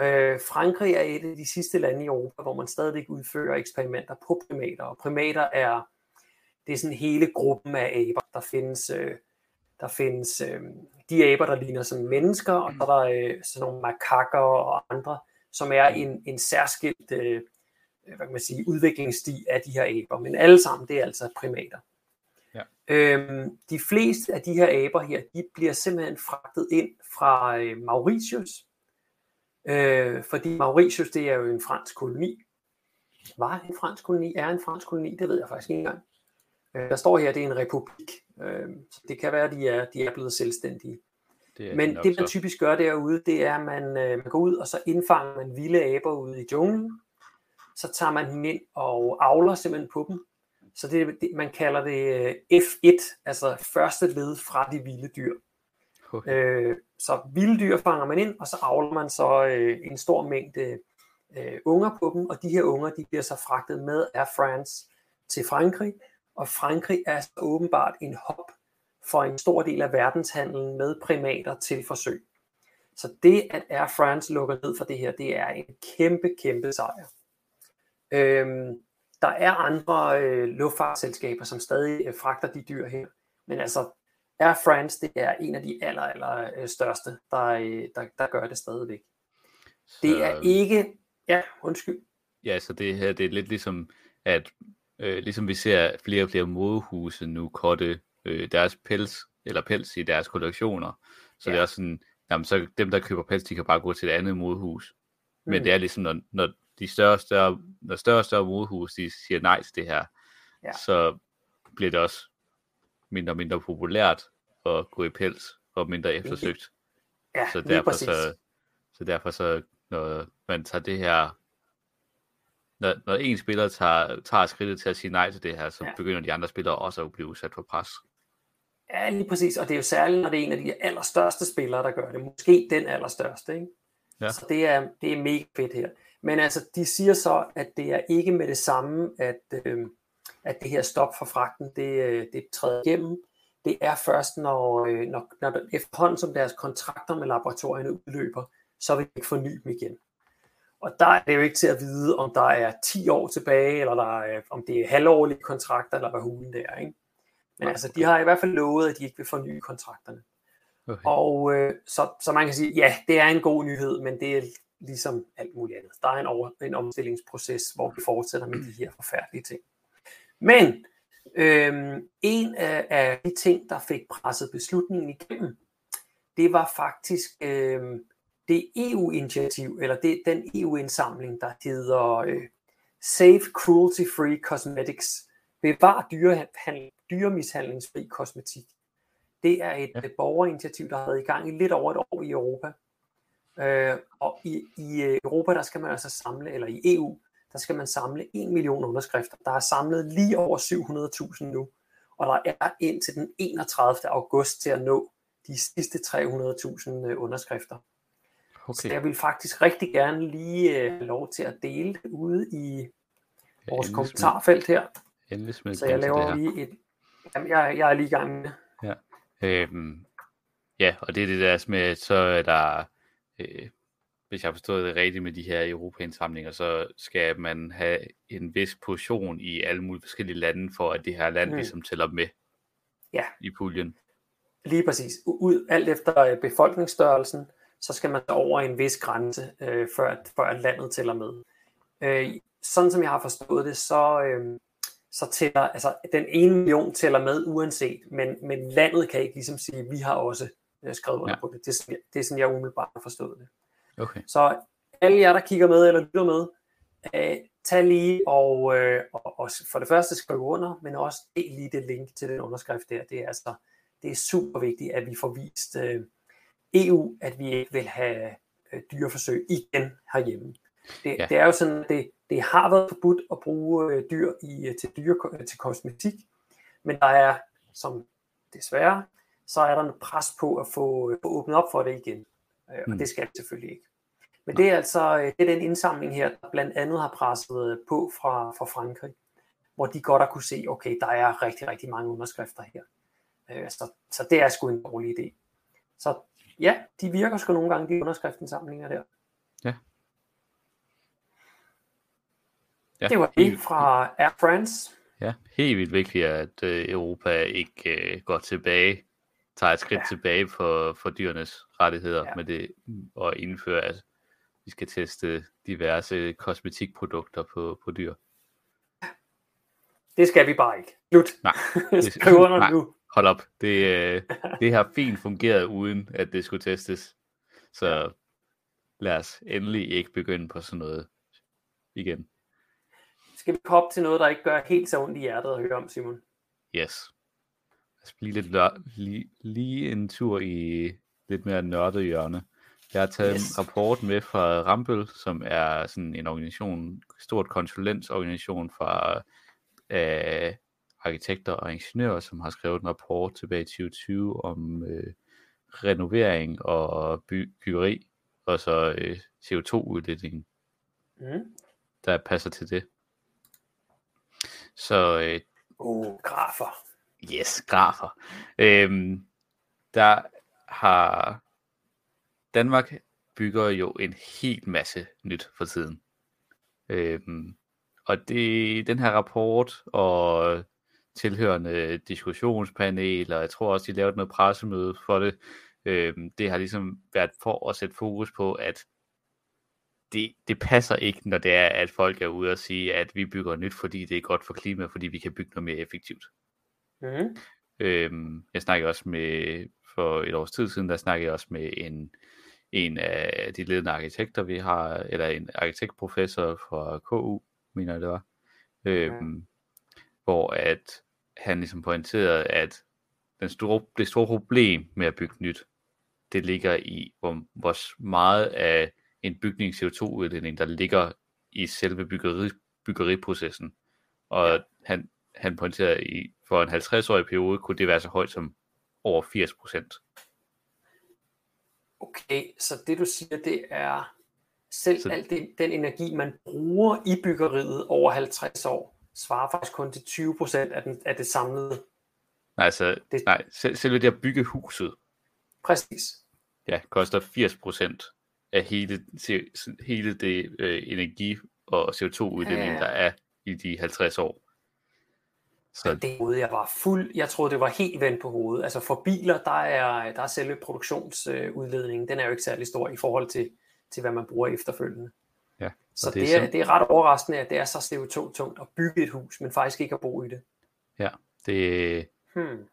Øh, Frankrig er et af de sidste lande i Europa, hvor man stadigvæk udfører eksperimenter på primater, og primater er, det er sådan hele gruppen af aber. Der findes, øh, der findes øh, de aber, der ligner som mennesker, og så er der øh, sådan nogle makakker og andre, som er en, en særskilt øh, hvad kan man sige, udviklingssti af de her aber. Men alle sammen, det er altså primater. Ja. Øhm, de fleste af de her aber her, de bliver simpelthen fragtet ind fra øh, Mauritius, øh, fordi Mauritius, det er jo en fransk koloni. Var en fransk koloni? Er en fransk koloni? Det ved jeg faktisk ikke engang. Øh, der står her, at det er en republik, øh, så det kan være, at de er, de er blevet selvstændige. Det er Men det man så. typisk gør derude, det er, at man, øh, man går ud, og så indfanger man vilde aber ude i junglen. Så tager man dem ind og avler simpelthen på dem. Så det, det man kalder det øh, F1, altså første led fra de vilde dyr. Okay. Øh, så vilde dyr fanger man ind, og så avler man så øh, en stor mængde øh, unger på dem, og de her unger de bliver så fragtet med Air France til Frankrig, og Frankrig er så åbenbart en hop for en stor del af verdenshandlen med primater til forsøg. Så det, at Air France lukker ned for det her, det er en kæmpe, kæmpe sejr. Øhm, der er andre øh, luftfartsselskaber, som stadig øh, fragter de dyr her, men altså Air France, det er en af de aller, aller øh, største, der, øh, der, der gør det stadigvæk. Det Så, er ikke, ja, undskyld, Ja, så det her, det er lidt ligesom, at øh, ligesom vi ser flere og flere modehuse nu korte øh, deres pels, eller pels i deres kollektioner, så ja. det er også sådan, jamen, så dem, der køber pels, de kan bare gå til et andet modehus. Men Mm. det er ligesom, når, når de større og større, når større og større modehus, de siger nej til det her, Ja. så bliver det også mindre og mindre populært at gå i pels, og mindre eftersøgt. Ja, Så derfor så, så derfor så, når man tager det her, når, når en spiller tager, tager skridtet til at sige nej til det her, så ja. begynder de andre spillere også at blive udsat for pres. Ja, lige præcis. Og det er jo særligt, når det er en af de allerstørste spillere, der gør det. Måske den allerstørste. Ikke? Ja. Så det er, det er mega fedt her. Men altså, de siger så, at det er ikke med det samme, at, øh, at det her stop for fragten, det, øh, det træder igennem. Det er først, når, øh, når, når efterhånden som deres kontrakter med laboratorierne udløber, så vil de ikke forny dem igen. Og der er det jo ikke til at vide, om der er 10 år tilbage, eller der er, om det er halvårlige kontrakter, eller hvad hulen det er. Ikke? Men Nej, altså, de okay. har i hvert fald lovet, at de ikke vil forny kontrakterne. Okay. Og øh, så, så man kan sige, ja, det er en god nyhed, men det er ligesom alt muligt andet. Der er en, over, en omstillingsproces, hvor vi fortsætter med de her forfærdelige ting. Men øh, en af, af de ting, der fik presset beslutningen igennem, det var faktisk øh, det EU-initiativ, eller det, den EU-indsamling, der hedder øh, Safe Cruelty Free Cosmetics. Bevar dyrehandel, dyremishandlingsfri kosmetik. Det er et Ja. ja. borgerinitiativ, der har været i gang i lidt over et år i Europa. Øh, og i, i øh, Europa, der skal man altså samle, eller i EU, der skal man samle 1 million underskrifter. Der er samlet lige over 700.000 nu, og der er indtil den 31. august til at nå de sidste 300.000 øh, underskrifter. Okay. Så jeg vil faktisk rigtig gerne lige øh, have lov til at dele det ude i Ja, vores endelig kommentarfelt her. Endelig smid Så jeg til laver lige et... Jamen, jeg, jeg er lige i gang med det. Øhm, ja, og det er det der med, så er der, øh, hvis jeg har forstået det rigtigt med de her Europaindsamlinger, så skal man have en vis portion i alle mulige forskellige lande, for at det her land Mm. ligesom tæller med Ja. i puljen. Lige præcis. Ud, alt efter øh, befolkningsstørrelsen, så skal man over en vis grænse, øh, før, at, før at landet tæller med. Øh, sådan som jeg har forstået det, så, øh, så tæller, altså den ene million tæller med uanset, men, men landet kan ikke ligesom sige, vi har også øh, skrevet under Ja. på det. Det er, sådan, jeg- det er sådan, jeg umiddelbart har forstået det. Okay. Så alle jer, der kigger med eller lytter med, øh, tag lige og, øh, og, og for det første skrive under, men også del lige det link til den underskrift der. Det er altså det er super vigtigt, at vi får vist øh, EU, at vi ikke vil have øh, dyreforsøg igen herhjemme. Det, Ja. det er jo sådan, at det, det har været forbudt at bruge øh, dyr i, til, dyre, til kosmetik, men der er, som desværre, så er der en pres på at få, øh, få åbnet op for det igen. Øh, og Mm. det skal det selvfølgelig ikke. Men det er altså øh, det er den indsamling her, der blandt andet har presset øh, på fra, fra Frankrig, hvor de godt har kunne se, okay, der er rigtig, rigtig mange underskrifter her. Øh, så, så det er sgu en dårlig idé. Så ja, de virker sgu nogle gange, de underskriftsindsamlinger der. Ja, Det var det fra Air France. ja, helt vildt vigtigt, at øh, Europa ikke øh, går tilbage, tager et skridt Ja. tilbage for, for dyrenes rettigheder Ja. med det, og indføre, at vi skal teste diverse kosmetikprodukter på, på dyr. Det skal vi bare ikke. Slut. Nej, Skriv under nej. nu. Hold op, det, øh, det har fint fungeret uden, at det skulle testes. Så lad os endelig ikke begynde på sådan noget igen. Skal vi hoppe til noget, der ikke gør helt så ondt i hjertet at høre om, Simon? Yes. Blive lidt lige, lige en tur i lidt mere nørdet hjørne. Jeg har taget yes. En rapport med fra Rambøl, som er sådan en organisation, stort konsulentorganisation fra øh, arkitekter og ingeniører, som har skrevet en rapport tilbage i 2020 om øh, renovering og by- byggeri, og så øh, CO2-udledning, Mm. der passer til det. Så øh, Uh, grafer. Yes, grafer. Øhm, der har Danmark bygger jo en helt masse nyt for tiden. Øhm, og det den her rapport og tilhørende diskussionspanel, og jeg tror også, de lavede noget pressemøde for det, øhm, det har ligesom været for at sætte fokus på, at det, det passer ikke, når det er, at folk er ude og sige, at vi bygger nyt, fordi det er godt for klimaet, fordi vi kan bygge noget mere effektivt. Mm. Øhm, jeg snakkede også med, for et års tid siden, der snakkede jeg også med en, en af de ledende arkitekter, vi har, eller en arkitektprofessor fra KU, mener jeg det var, øhm, ja. hvor at han ligesom pointerede, at den store, det store problem med at bygge nyt, det ligger i, hvor, hvor meget af en bygning CO2-udledning, der ligger i selve byggeri, byggeriprocessen. Og han, han pointerede, i for en 50-årig periode, kunne det være så højt som over 80 procent. Okay, så det du siger, det er selv så... alt det, den energi, man bruger i byggeriet over 50 år, svarer faktisk kun til 20 procent af, den, af det samlede. Nej, altså, det... nej, selv, selve det at bygge huset. Præcis. Ja, koster 80 procent af hele, hele det øh, energi- og CO2-udledning, ja. der er i de 50 år. Så det troede jeg var fuld, jeg troede det var helt vendt på hovedet. Altså for biler, der er, der er selve produktionsudledningen, den er jo ikke særlig stor i forhold til, til hvad man bruger efterfølgende. Ja, så det, det, er, det er ret overraskende, at det er så CO2-tungt at bygge et hus, men faktisk ikke at bo i det. Ja, det, hmm.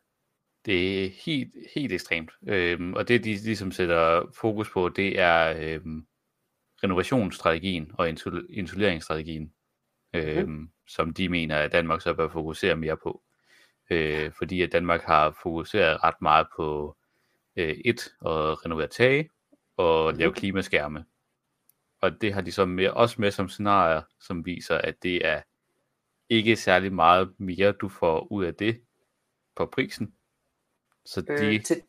det er helt, helt ekstremt. Øhm, og det, de ligesom sætter fokus på, det er øhm, renovationsstrategien og insuleringsstrategien. Mm som de mener, at Danmark så bør fokusere mere på. Øh, fordi at Danmark har fokuseret ret meget på øh, et, at renovere tage og lave klimaskærme. Og det har de så med, også med som scenarier, som viser, at det er ikke særlig meget mere, du får ud af det på prisen. Så de... Øh, til,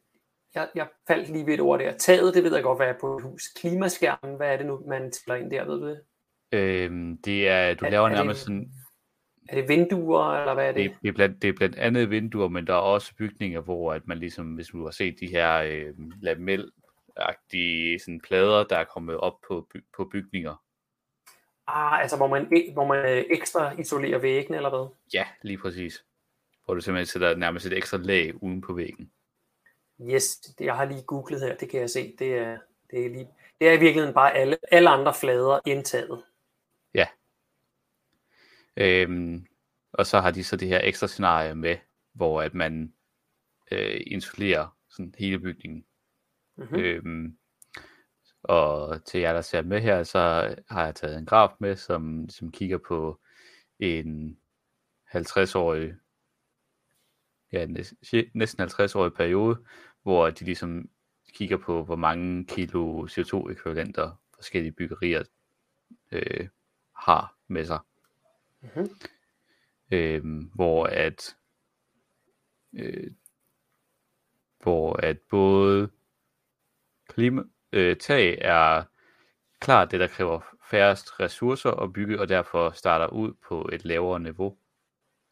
jeg, jeg faldt lige ved et ord der. Taget, det ved jeg godt, hvad er på et hus. Klimaskærmen, hvad er det nu, man tæller ind der, ved du det? Øhm, det er, du er, laver er nærmest det... sådan er det vinduer, eller hvad er det? Det, det, er, blandt, det er blandt andet vinduer, men der er også bygninger, hvor at man ligesom, hvis du har set de her øh, lamel sådan plader, der er kommet op på, by, på bygninger. Ah, altså hvor man, hvor man øh, ekstra isolerer væggene, eller hvad? Ja, lige præcis. Hvor du simpelthen sætter nærmest et ekstra lag uden på væggen. Yes, det, jeg har lige googlet her, det kan jeg se. Det er, det er, lige, det er i virkeligheden bare alle, alle andre flader indtaget. Øhm, og så har de så det her ekstra scenarie med, hvor at man øh, insulerer sådan hele bygningen. Mm-hmm. Øhm, og til jer, der ser med her, så har jeg taget en graf med, som, som kigger på en 50-årig, ja, næsten 50-årig periode, hvor de ligesom kigger på, hvor mange kilo CO2-ekvivalenter forskellige byggerier øh, har med sig. Mm-hmm. Øhm, hvor at øh, hvor at både klima, øh, tag er klart det, der kræver færrest ressourcer at bygge, og derfor starter ud på et lavere niveau.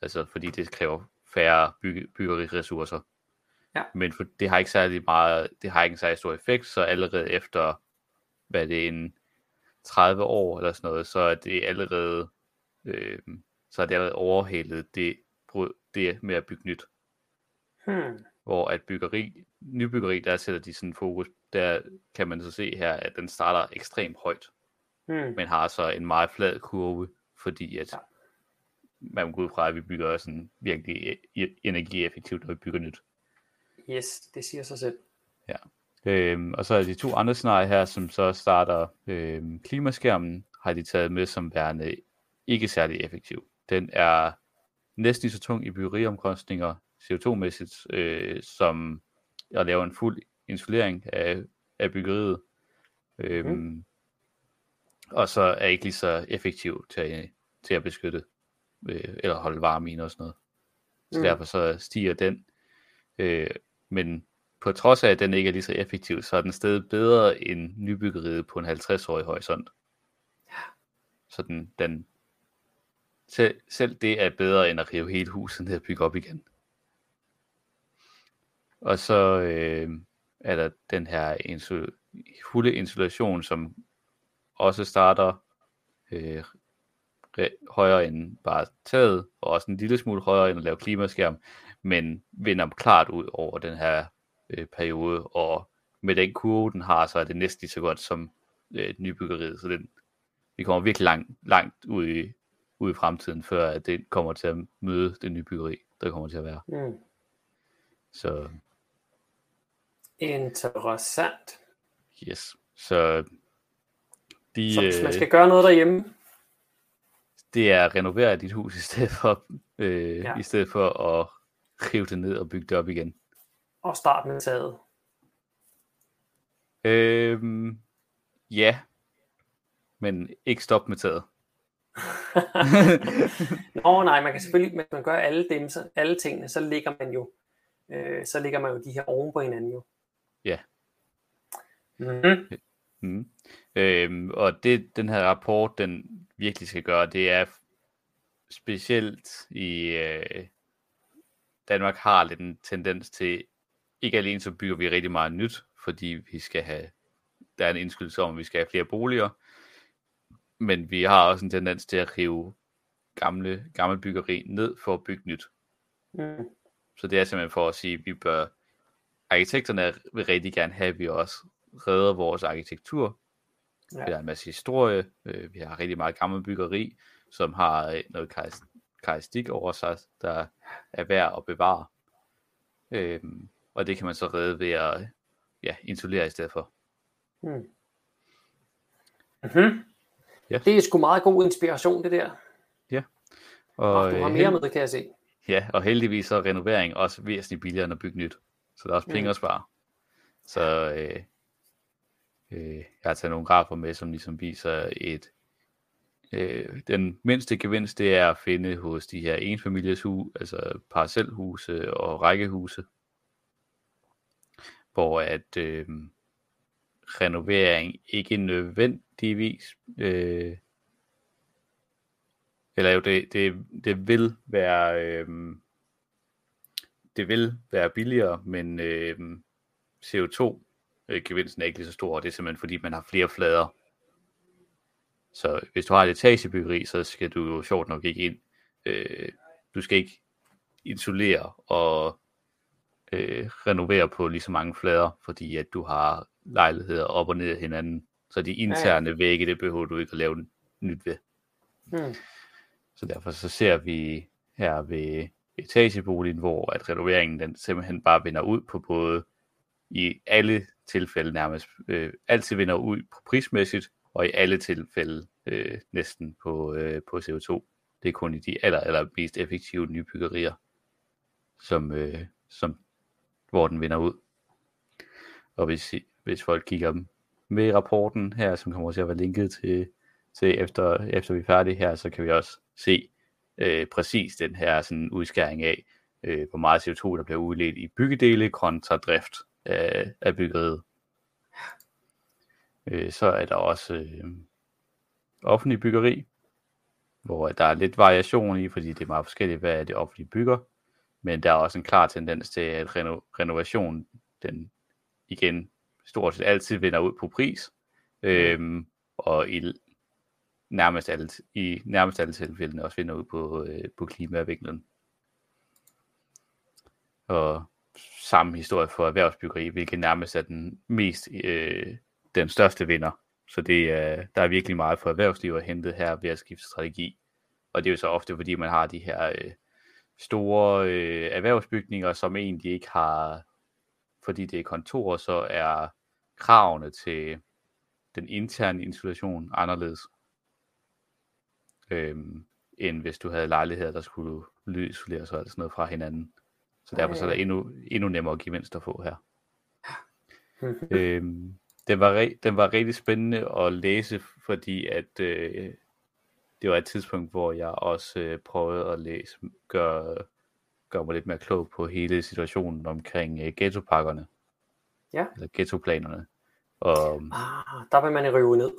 Altså fordi det kræver færre bygge, byggeriressourcer. Ja. Men for, det har ikke særlig meget, det har ikke en særlig stor effekt, så allerede efter, hvad det er, en 30 år eller sådan noget, så er det allerede øh, så er det allerede overhalet det, det med at bygge nyt. Hmm. Hvor at byggeri, nybyggeri, der sætter de sådan fokus, der kan man så se her, at den starter ekstremt højt, hmm. men har så en meget flad kurve, fordi at ja. man går ud fra, at vi bygger sådan virkelig e-, e-, energieffektivt, når vi bygger nyt. Yes, det siger sig selv. Ja. Øhm, og så er de to andre scenarier her, som så starter øhm, klimaskærmen, har de taget med som værende ikke særlig effektiv. Den er næsten lige så tung i byggeriomkostninger CO2-mæssigt, øh, som at lave en fuld insulering af, af byggeriet. Øhm, mm. Og så er ikke lige så effektiv til at, til at beskytte øh, eller holde varme i og sådan noget. Så mm. derfor så stiger den. Øh, men på trods af, at den ikke er lige så effektiv, så er den stadig bedre end nybyggeriet på en 50-årig horisont. Ja. Så den, den selv, selv det er bedre end at rive hele huset ned og bygge op igen. Og så øh, er der den her insul- fulde insulation, som også starter øh, højere end bare taget, og også en lille smule højere end at lave klimaskærm, men vinder klart ud over den her øh, periode, og med den kurve, den har, så er det næsten lige så godt som øh, nybyggeriet, så den, vi kommer virkelig langt, langt ud i ud i fremtiden, før at det kommer til at møde det nye byggeri, der kommer til at være. Mm. Så Interessant. yes. Så de, Så hvis man øh, skal gøre noget derhjemme, det er at renovere dit hus i stedet for, øh, Ja. ja. i stedet for at rive det ned og bygge det op igen. og start med taget. Øhm, ja, men ikke stop med taget. Nå nej, man kan selvfølgelig, hvis man gør alle, dem, så, alle tingene, så ligger man jo øh, så ligger man jo de her oven på hinanden jo. Ja. Mm-hmm. Mm. Øhm, og det, den her rapport, den virkelig skal gøre, det er specielt i øh, Danmark har lidt en tendens til, ikke alene så bygger vi rigtig meget nyt, fordi vi skal have, der er en indskydelse om, at vi skal have flere boliger, men vi har også en tendens til at rive gamle, gamle byggeri ned for at bygge nyt. Mm. Så det er simpelthen for at sige, at vi bør, arkitekterne vil rigtig gerne have, at vi også redder vores arkitektur. Ja. Vi har en masse historie, øh, vi har rigtig meget gammel byggeri, som har øh, noget karakteristik over sig, der er værd at bevare. Øhm, og det kan man så redde ved at ja, isolere i stedet for. Mm. Mm-hmm. Ja. Det er sgu meget god inspiration, det der. Og, Og du har mere held- med, kan jeg se. Ja, og heldigvis så er renovering også væsentligt billigere end at bygge nyt. Så der er også penge Mm. at spare. Så øh, øh, jeg har taget nogle grafer med, som ligesom viser et øh, den mindste gevinst, det er at finde hos de her enfamilies hus, altså parcelhuse og rækkehuse, hvor at øh, renovering ikke nødvendigvis øh, eller jo, det, det, det vil være øh, det vil være billigere, men øh, CO2 gevinsten er ikke lige så stor, og det er simpelthen fordi, man har flere flader. Så hvis du har et etagebyggeri, så skal du jo sjovt nok ikke ind. Øh, du skal ikke isolere og øh, renovere på lige så mange flader, fordi at du har lejligheder op og ned af hinanden. Så de interne vægge, det behøver du ikke at lave nyt ved. Mm. Så derfor så ser vi her ved etageboligen, hvor at renoveringen den simpelthen bare vinder ud på både i alle tilfælde nærmest, øh, altid vinder ud på prismæssigt, og i alle tilfælde øh, næsten på, øh, på CO2. Det er kun i de aller, aller mest effektive nybyggerier, som, øh, som, hvor den vinder ud. Og hvis, hvis folk kigger med rapporten her, som kommer til at være linket til, til efter, efter vi er færdige her, så kan vi også se øh, præcis den her sådan udskæring af, øh, hvor meget CO2 der bliver udledt i byggedele kontra drift af, af byggeriet. Øh, så er der også øh, offentlig byggeri, hvor der er lidt variation i, fordi det er meget forskelligt, hvad det offentlige bygger, men der er også en klar tendens til, at reno- renovation, den igen stort set altid vinder ud på pris, øhm, og i nærmest alle, i nærmest alle tilfældene også vinder ud på, øh, på klimavinklen. Og samme historie for erhvervsbyggeri, hvilket nærmest er den mest, øh, den største vinder. Så det er, der er virkelig meget for erhvervsliv at hente her ved at skifte strategi. Og det er jo så ofte, fordi man har de her øh, store øh, erhvervsbygninger, som egentlig ikke har, fordi det er kontorer, så er kravene til den interne installation anderledes, øhm, end hvis du havde lejligheder, der skulle lydisoleres og alt sådan noget fra hinanden. Så derfor så er der endnu, endnu nemmere gevinst at få her. Øhm, den, var, re- den var rigtig spændende at læse, fordi at øh, det var et tidspunkt, hvor jeg også øh, prøvede at læse, gøre, gøre mig lidt mere klog på hele situationen omkring øh, ghettopakkerne, Ja. eller ghettoplanerne. Og Ah, der vil man rive ned.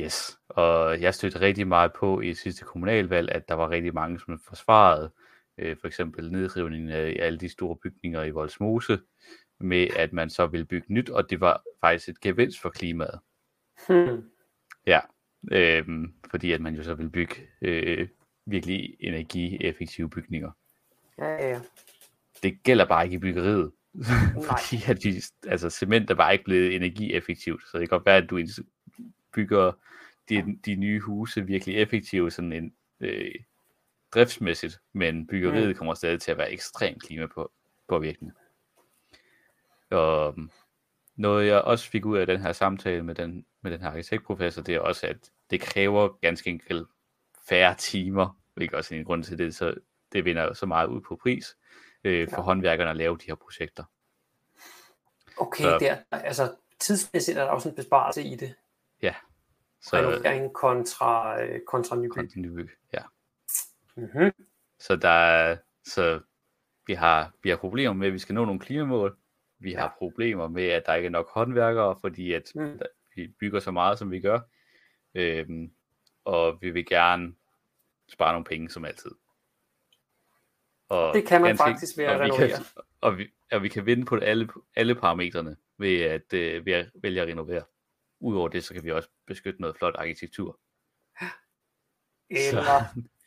Yes, og jeg stødte rigtig meget på i sidste kommunalvalg, at der var rigtig mange, som forsvarede øh, for eksempel nedrivningen af alle de store bygninger i Voldsmose, med at man så ville bygge nyt, og det var faktisk et gevinst for klimaet. Hmm. Ja, øh, fordi at man jo så vil bygge øh, virkelig energieffektive bygninger. Ja, ja, ja. Det gælder bare ikke i byggeriet. fordi at vi, altså, cement er bare ikke blevet energieffektivt, så det kan godt være, at du bygger de, de nye huse virkelig effektive sådan en øh, driftsmæssigt, men byggeriet Mm. kommer stadig til at være ekstremt klimapåvirkende. Og noget jeg også fik ud af den her samtale med den, med den her arkitektprofessor, det er også, at det kræver ganske enkelt færre timer, hvilket også er en grund til det, så det vinder så meget ud på pris øh, for ja. håndværkerne at lave de her projekter. Okay, så, der, altså tidsmæssigt er der også en besparelse i det. Ja. Så, Renovering kontra, øh, kontra nybyg. Kontra nybyg, ja. Mm-hmm. Så der så vi har, vi har problemer med, at vi skal nå nogle klimamål. Vi ja. har problemer med, at der ikke er nok håndværkere, fordi at mm. der, vi bygger så meget, som vi gør. Øhm, og vi vil gerne spare nogle penge, som altid. Og det kan man ganske, faktisk ved at renovere. Kan, og, vi, og vi kan vinde på alle, alle parametrene ved at, øh, ved at vælge at renovere. Udover det, så kan vi også beskytte noget flot arkitektur. Eller, så.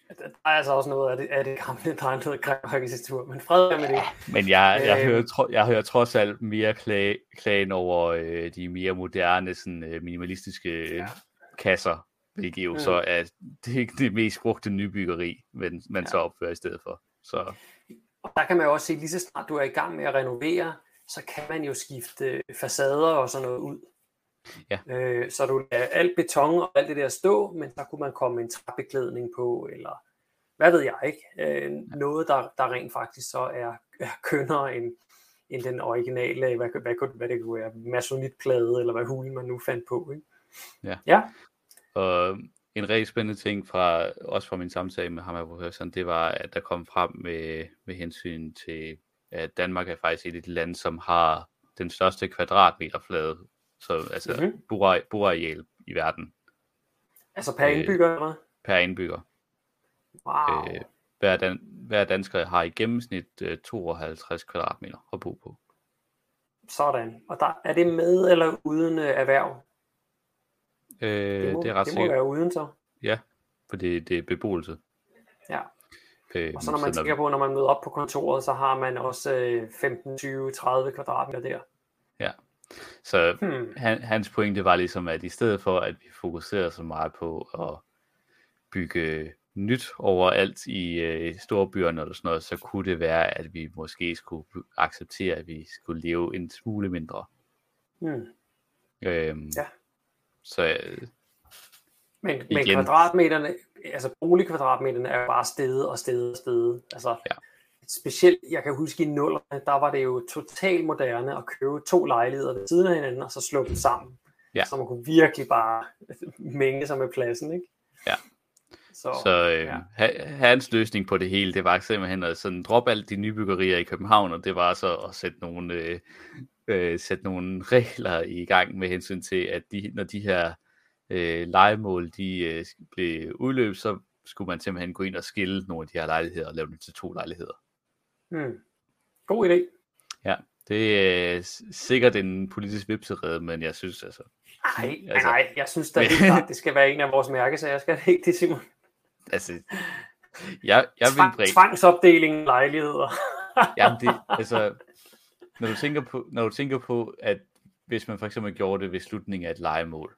der er altså også noget af det, af det gamle, der er noget grim arkitektur, men fred med det. Men jeg, jeg, øh, hører, tro, jeg hører trods alt mere klage, klagen over øh, de mere moderne, sådan, øh, minimalistiske ja. kasser, hvilket jo mm. så er det, det mest brugte nybyggeri, men man ja. så opfører i stedet for. Så. Og der kan man jo også se, lige så snart du er i gang med at renovere, så kan man jo skifte facader og sådan noget ud. Ja. Øh, så du lader alt beton og alt det der stå, men så kunne man komme en træbeklædning på, eller hvad ved jeg ikke. Øh, noget, der, der rent faktisk så er, er kønnere end, end den originale, hvad, hvad, hvad, hvad det kunne være, masonitplade, eller hvad hulen man nu fandt på. Ikke? Ja. ja. Og en rigtig spændende ting fra, også fra min samtale med ham her professoren, det var, at der kom frem med, med hensyn til, at Danmark er faktisk et af de lande, som har den største kvadratmeterflade, så altså mm-hmm. borareal i verden. Altså per indbygger, eller Per indbygger. Wow. Øh, hver, dan, hver dansker har i gennemsnit øh, 52 kvadratmeter at bo på. Sådan. Og der, er det med eller uden øh, erhverv? Øh, det, må, det er ret Det må sikkert. være uden så. Ja, for det, det er beboelse. Ja. Øh, og så når man tænker på, når man møder op på kontoret, så har man også øh, 15, 20, 30 kvadratmeter der. Ja. Så hmm. han, hans pointe var ligesom, at i stedet for, at vi fokuserer så meget på at bygge nyt overalt i øh, storbyerne eller sådan noget, så kunne det være, at vi måske skulle acceptere, at vi skulle leve en smule mindre. Hmm. Øhm, ja. Så øh, men, igen. men kvadratmeterne, altså boligkvadratmeterne er jo bare stedet og stedet og stedet. Altså, ja. Specielt, jeg kan huske i nullerne, der var det jo totalt moderne at købe to lejligheder ved siden af hinanden, og så slå dem sammen. Ja. Så man kunne virkelig bare mænge sig med pladsen, ikke? Ja. Så, så øh, ja. hans løsning på det hele, det var simpelthen at sådan droppe alt de nybyggerier i København, og det var så at sætte nogle, øh, øh, sætte nogle regler i gang med hensyn til, at de, når de her øh, legemål de øh, blev udløbet, så skulle man simpelthen gå ind og skille nogle af de her lejligheder og lave dem til to lejligheder. Hmm. God idé. Ja, det er sikkert en politisk vipserede, men jeg synes altså... Nej, altså, nej, jeg synes da helt klart, det skal være en af vores mærkesager, skal det ikke det, Simon? Altså, jeg, jeg vil bringe... Tvangsopdeling lejligheder. Jamen, det, altså, når du, tænker på, når du tænker på, at hvis man for eksempel gjorde det ved slutningen af et legemål,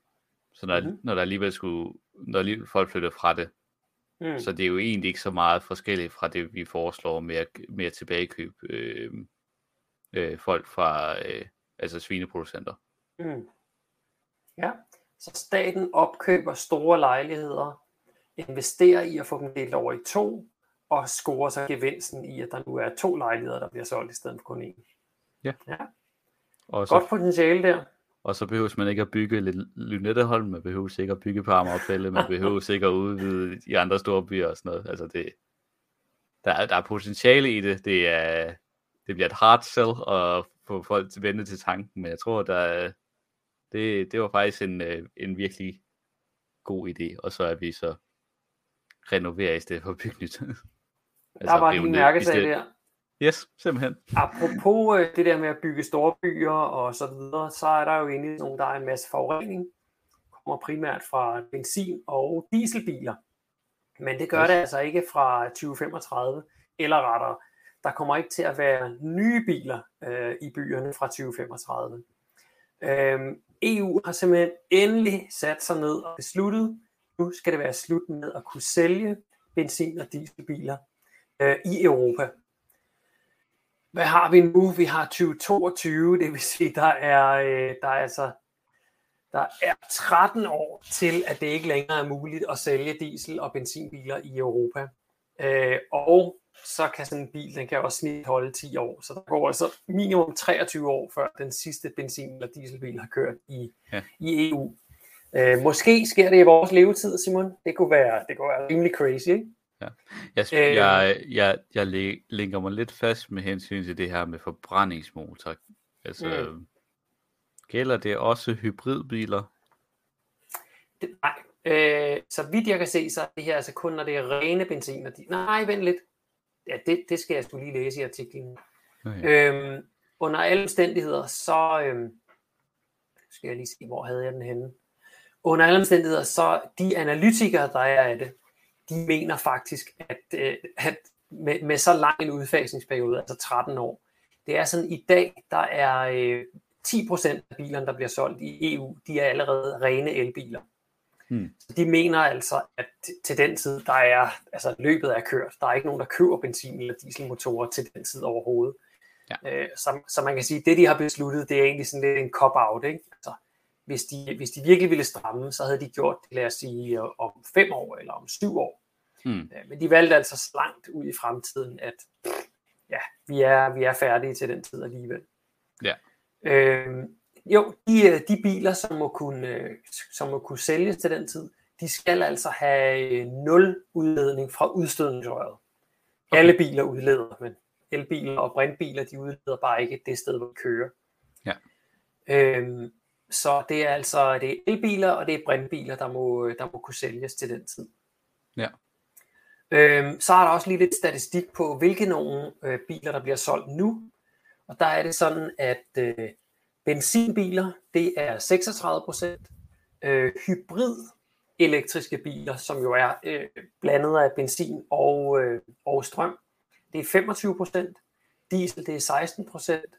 så når, mm-hmm. når der alligevel skulle, når alligevel folk flytter fra det, mm. så det er jo egentlig ikke så meget forskelligt fra det, vi foreslår med at, med at tilbagekøbe øh, øh, folk fra øh, altså svineproducenter. Mm. Ja, så staten opkøber store lejligheder, investerer i at få dem delt over i to, og scorer så gevinsten i, at der nu er to lejligheder, der bliver solgt i stedet for kun én. Ja. ja. Og så, Godt potentiale der. Og så behøves man ikke at bygge Lynetteholm, man behøver ikke at bygge på Amagerfælde, man behøver ikke at udvide i andre store byer og sådan noget. Altså det, der, er, der er potentiale i det. Det, er, det bliver et hard sell at få folk til vende til tanken, men jeg tror, der, det, det var faktisk en, øh, en virkelig god idé, og så er vi så renovere i stedet for at bygge nyt. altså, der var en mærkesag der. Yes, simpelthen. Apropos øh, det der med at bygge store byer og så videre, så er der jo egentlig nogle, der er en masse forurening. Kommer primært fra benzin- og dieselbiler. Men det gør yes. det altså ikke fra 2035, eller rettere, der kommer ikke til at være nye biler øh, i byerne fra 2035. Øhm, EU har simpelthen endelig sat sig ned og besluttet, nu skal det være slut med at kunne sælge benzin- og dieselbiler øh, i Europa. Hvad har vi nu? Vi har 2022, det vil sige, der er, øh, der er altså der er 13 år til, at det ikke længere er muligt at sælge diesel- og benzinbiler i Europa. Øh, og så kan sådan en bil, den kan også snit holde 10 år. Så der går altså minimum 23 år, før den sidste benzin- eller dieselbil har kørt i, ja. i EU. Øh, måske sker det i vores levetid, Simon. Det kunne være, det kunne være rimelig crazy, ikke? Ja. Jeg, øh, jeg, jeg, jeg linker mig lidt fast med hensyn til det her med forbrændingsmotor. Altså, mm. gælder det også hybridbiler? Det, nej, øh, så vidt jeg kan se, så er det her altså kun, når det er rene benzin. Og de, nej, vent lidt. Ja, det, det skal jeg skulle lige læse i artiklen. Okay. Øhm, under alle omstændigheder, så øhm, skal jeg lige se, hvor havde jeg den henne. Under alle omstændigheder, så de analytikere, der er af det, de mener faktisk, at, øh, at med, med så lang en udfasningsperiode, altså 13 år, det er sådan, i dag, der er øh, 10% af bilerne, der bliver solgt i EU, de er allerede rene elbiler. Hmm. Så de mener altså, at til den tid, der er, altså løbet er kørt. Der er ikke nogen, der køber benzin- eller dieselmotorer til den tid overhovedet. Ja. Øh, så, så man kan sige, at det de har besluttet, det er egentlig sådan lidt en cop-out. Ikke? Altså, hvis, de, hvis de virkelig ville stramme, så havde de gjort det, lad os sige, om fem år eller om syv år. Hmm. Men de valgte altså så langt ud i fremtiden, at ja, vi er, vi er færdige til den tid alligevel. Ja. Øhm, jo, de, de biler, som må, kunne, som må kunne sælges til den tid, de skal altså have nul udledning fra udstødningsrøret. Okay. Alle biler udleder, men elbiler og brintbiler, de udleder bare ikke det sted, hvor de kører. Ja. Øhm, så det er altså det er elbiler og det er brintbiler, der må, der må kunne sælges til den tid. Ja. Øhm, så er der også lige lidt statistik på, hvilke nogle øh, biler, der bliver solgt nu. Og der er det sådan, at øh, benzinbiler, det er 36 procent. Øh, hybrid elektriske biler, som jo er øh, blandet af benzin og, øh, og strøm, det er 25 procent. Diesel, det er 16 procent.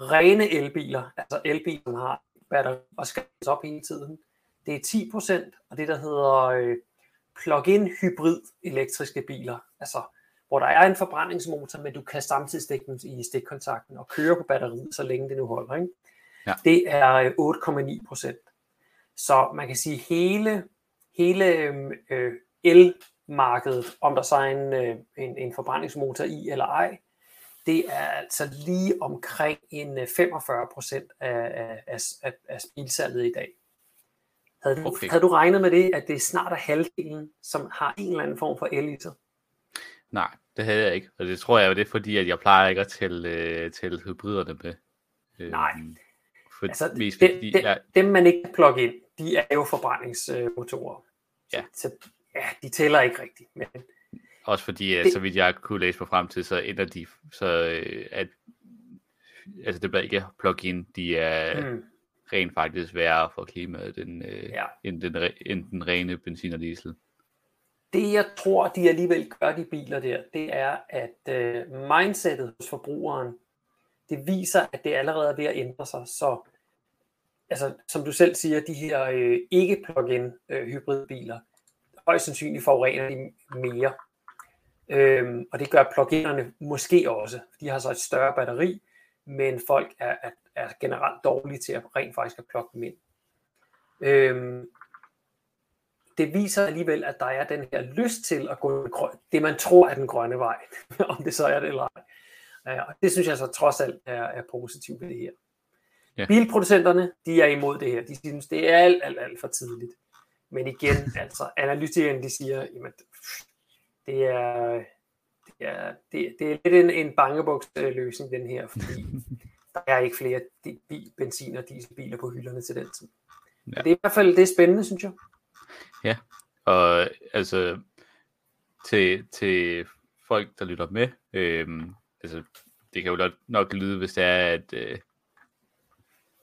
Rene elbiler, altså elbiler, som har batteri og skal op hele tiden, det er 10 procent. Og det, der hedder øh, plug-in hybrid elektriske biler, altså hvor der er en forbrændingsmotor, men du kan samtidig stikke den i stikkontakten og køre på batteriet, så længe det nu holder. Ikke? Ja. Det er 8,9 øh, procent. Så man kan sige, hele, hele øh, elmarkedet, om der så er en, øh, en, en forbrændingsmotor i eller ej, det er altså lige omkring en 45 øh, procent af, af, af, af bilsalget i dag. Havde du, okay. havde du regnet med det, at det snart er halvdelen, som har en eller anden form for el i sig? Nej, det havde jeg ikke. Og det tror jeg jo, det er fordi, at jeg plejer ikke at tælle, øh, tælle hybriderne med. Øh, Nej. For, altså, mest de, fordi, de, ja. dem man ikke plukke ind, de er jo forbrændingsmotorer. Ja. Så, så ja, de tæller ikke rigtigt. Men, også fordi, at, det, så vidt jeg kunne læse på fremtid, så ender de, så øh, at, altså det bliver ikke plug-in, de er mm. rent faktisk værre for klimaet, end, øh, ja. end, den, end den rene benzin og diesel. Det jeg tror, de alligevel gør, de biler der, det er, at øh, mindsetet hos forbrugeren, det viser, at det allerede er ved at ændre sig. Så altså, som du selv siger, de her øh, ikke plug-in øh, hybridbiler, højst sandsynligt forurener de mere. Øhm, og det gør pluginerne måske også. De har så et større batteri, men folk er, er, er generelt dårlige til at rent faktisk at plukke dem ind. Øhm, det viser alligevel, at der er den her lyst til at gå det, man tror er den grønne vej, om det så er det eller ej. Og det synes jeg så trods alt er, er positivt ved det her. Ja. Bilproducenterne, de er imod det her. De synes, det er alt, alt, alt for tidligt. Men igen, altså, analytikerne, de siger, jamen, det er, det er, det, det er lidt en, en bangebuksløsning, den her, fordi der er ikke flere benzin- og dieselbiler på hylderne til den tid. Ja. Det er i hvert fald det er spændende, synes jeg. Ja, og altså til, til folk, der lytter med, øhm, altså det kan jo nok lyde, hvis det er, at øh,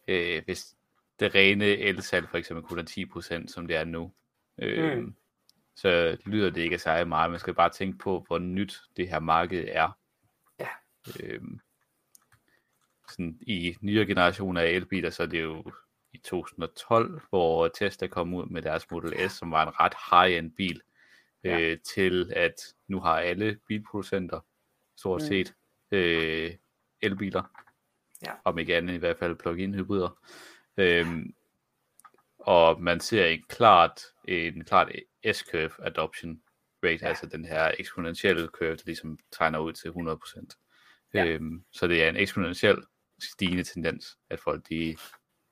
øh, hvis det rene elsalg for eksempel kun er 10%, som det er nu, øh, mm. Så lyder det ikke særlig meget. Man skal bare tænke på, hvor nyt det her marked er. Ja. Øh, sådan i nyere generationer af elbiler, så er det jo i 2012, hvor Tesla kom ud med deres Model S, som var en ret high-end bil, ja. øh, til at nu har alle bilproducenter stort mm. set øh, elbiler. Ja. Om ikke andet i hvert fald plug-in hybrider. Øhm, og man ser en klart, en klart S-curve adoption rate, ja. altså den her eksponentielle curve, der ligesom tegner ud til 100%. Ja. Øhm, så det er en eksponentiel stigende tendens, at folk de...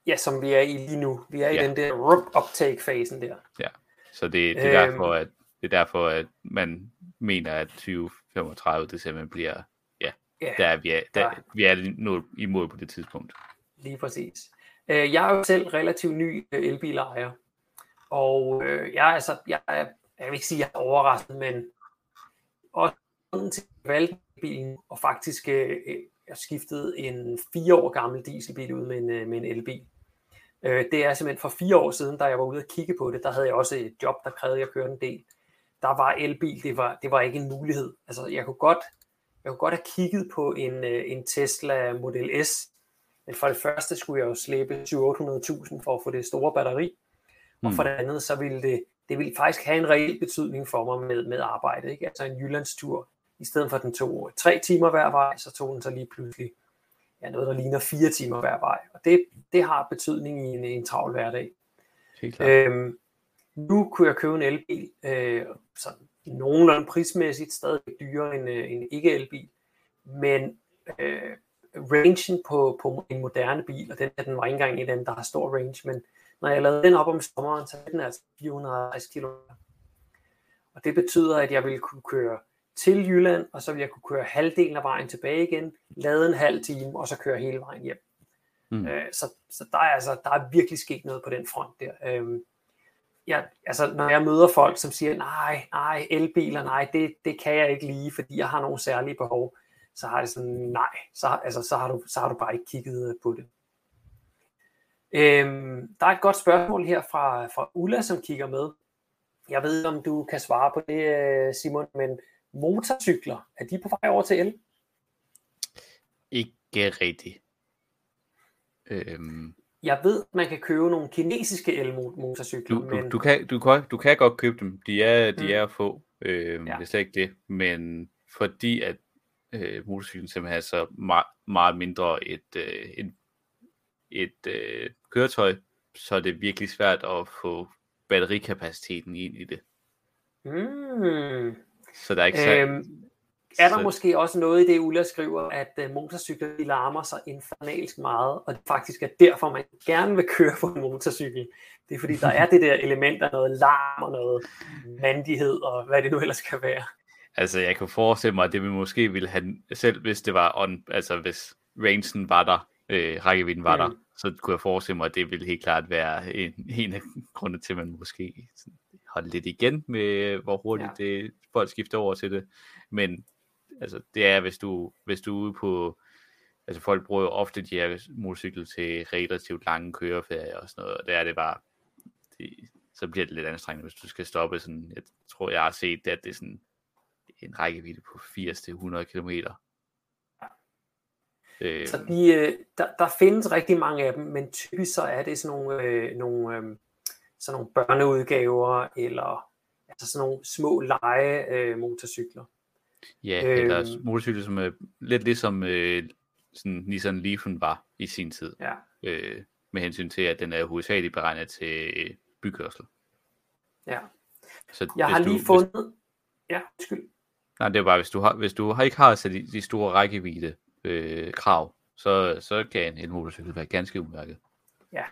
Ja, som vi er i lige nu. Vi er i ja. den der rump uptake-fasen der. Ja, så det, det er øhm... derfor, at det er derfor, at man mener, at 2035 det simpelthen bliver, ja, ja der er vi er, der, vi er nu i mål på det tidspunkt. Lige præcis. Øh, jeg er jo selv relativt ny øh, elbilejer, og øh, jeg, altså, jeg, jeg, jeg vil ikke sige, at jeg er overrasket, men også til valgte bilen, og faktisk øh, øh, jeg skiftede en fire år gammel dieselbil ud med en, øh, med en elbil. Øh, Det er simpelthen for fire år siden, da jeg var ude og kigge på det, der havde jeg også et job, der krævede, at jeg kørte en del. Der var elbil, det var, det var ikke en mulighed. Altså, jeg kunne godt, jeg kunne godt have kigget på en, en Tesla Model S, men for det første skulle jeg jo slæbe 700-800.000 for at få det store batteri. Mm. Og for det andet, så ville det, det ville faktisk have en reel betydning for mig med, med arbejde. Ikke? Altså en Jyllandstur, i stedet for den tog tre timer hver vej, så tog den så lige pludselig ja, noget, der ligner fire timer hver vej. Og det, det har betydning i en, en travl hverdag. Øhm, nu kunne jeg købe en elbil, øh, sådan nogenlunde prismæssigt, stadig dyrere end øh, en ikke-elbil, men øh, rangen på, på en moderne bil, og den, den var ikke engang en af dem, der har stor range, men når jeg lavede den op om sommeren, så er den altså 450 km. Og det betyder, at jeg ville kunne køre til Jylland, og så ville jeg kunne køre halvdelen af vejen tilbage igen, lade en halv time, og så køre hele vejen hjem. Mm. Øh, så så der, er altså, der er virkelig sket noget på den front der. Øh, jeg, altså, når jeg møder folk, som siger, nej, nej, elbiler, nej, det, det kan jeg ikke lige, fordi jeg har nogle særlige behov, så har det sådan, nej, så, altså, så, har du, så har du bare ikke kigget på det. Øhm, der er et godt spørgsmål her fra, fra Ulla, som kigger med. Jeg ved om du kan svare på det, øh, Simon, men motorcykler, er de på vej over til el? Ikke rigtigt. Øhm, jeg ved, man kan købe nogle kinesiske elmotorcykler. Du, du, men... du, kan, du, kan, du kan godt købe dem. De er, de mm. er få. Øhm, ja. Det er slet ikke det. Men fordi at øh, motorcyklen simpelthen er så meget, meget mindre et, øh, et, et øh, køretøj, så er det virkelig svært at få batterikapaciteten ind i det. Mm. Så der er ikke så... Øhm, er der så... måske også noget i det, Ulla skriver, at uh, motorcykler de larmer sig infernalsk meget, og det faktisk er derfor, man gerne vil køre på en motorcykel. Det er fordi, der er det der element af noget larm og noget mandighed, og hvad det nu ellers kan være. Altså, jeg kan forestille mig, at det vi måske ville have, selv hvis det var on, altså hvis rangen var der, øh, rækkevidden var mm. der, så kunne jeg forestille mig, at det ville helt klart være en, en af grundene til, at man måske holde lidt igen med, hvor hurtigt ja. det, folk skifter over til det. Men altså, det er, hvis du, hvis du er ude på, altså folk bruger jo ofte de her motorcykler til relativt lange køreferier og sådan noget, og der er det bare, det, så bliver det lidt anstrengende, hvis du skal stoppe sådan, jeg tror, jeg har set, at det er sådan en rækkevidde på 80-100 km. Øh, så de, øh, der, der findes rigtig mange af dem, men typisk så er det sådan nogle, øh, nogle, øh, sådan nogle børneudgaver, eller altså sådan nogle små lege øh, motorcykler. Ja, øh, eller motorcykler, som er lidt ligesom øh, sådan Nissan Leaf'en var i sin tid. Ja. Øh, med hensyn til, at den er hovedsageligt beregnet til bykørsel. Ja. Så jeg har lige du, fundet... Hvis... Ja, undskyld. Nej, det er bare, hvis du, har, hvis du har, ikke har de, de store rækkevidde øh, krav, så, så kan en motorcykel være ganske udmærket. Ja,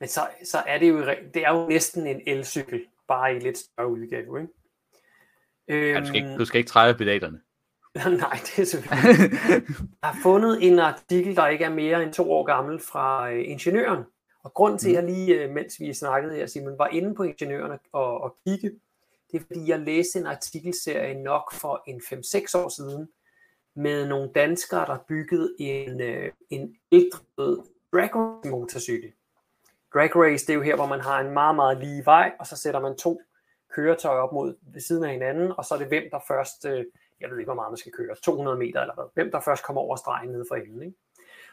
men så, så er det jo, det er jo næsten en elcykel, bare i lidt større udgave, ikke? Øhm, ja, du, skal ikke, du skal ikke træde pedalerne. Nej, det er selvfølgelig Jeg har fundet en artikel, der ikke er mere end to år gammel fra øh, Ingeniøren. Og grunden til, at jeg lige, øh, mens vi snakkede her, Simon, var inde på Ingeniøren og, og kigge, det er fordi, jeg læste en artikelserie nok for en 5-6 år siden, med nogle danskere, der byggede en, øh, en eldrevet drag race motorcykel. Drag race, det er jo her, hvor man har en meget, meget lige vej, og så sætter man to køretøjer op mod ved siden af hinanden, og så er det hvem, der først, øh, jeg ved ikke, hvor meget man skal køre, 200 meter eller hvad, hvem der først kommer over stregen nede for enden. Ikke?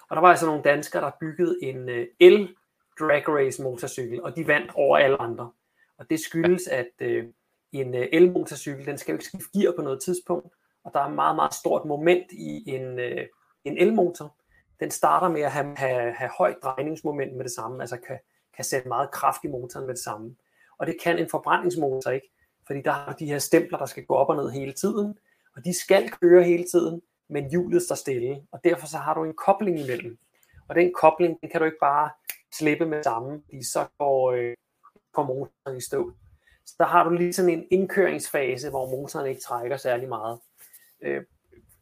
Og der var altså nogle danskere, der byggede en øh, el drag race motorcykel, og de vandt over alle andre. Og det skyldes, at øh, en øh, elmotorcykel, den skal jo ikke skifte gear på noget tidspunkt, og der er meget, meget stort moment i en, øh, en elmotor, den starter med at have, have, have højt drejningsmoment med det samme, altså kan, kan sætte meget kraft i motoren med det samme. Og det kan en forbrændingsmotor ikke, fordi der har de her stempler, der skal gå op og ned hele tiden, og de skal køre hele tiden, men hjulet står stille, og derfor så har du en kobling imellem. Og den kobling, den kan du ikke bare slippe med sammen, fordi så går, øh, går motoren i stå. Så der har du lige sådan en indkøringsfase, hvor motoren ikke trækker særlig meget. Øh,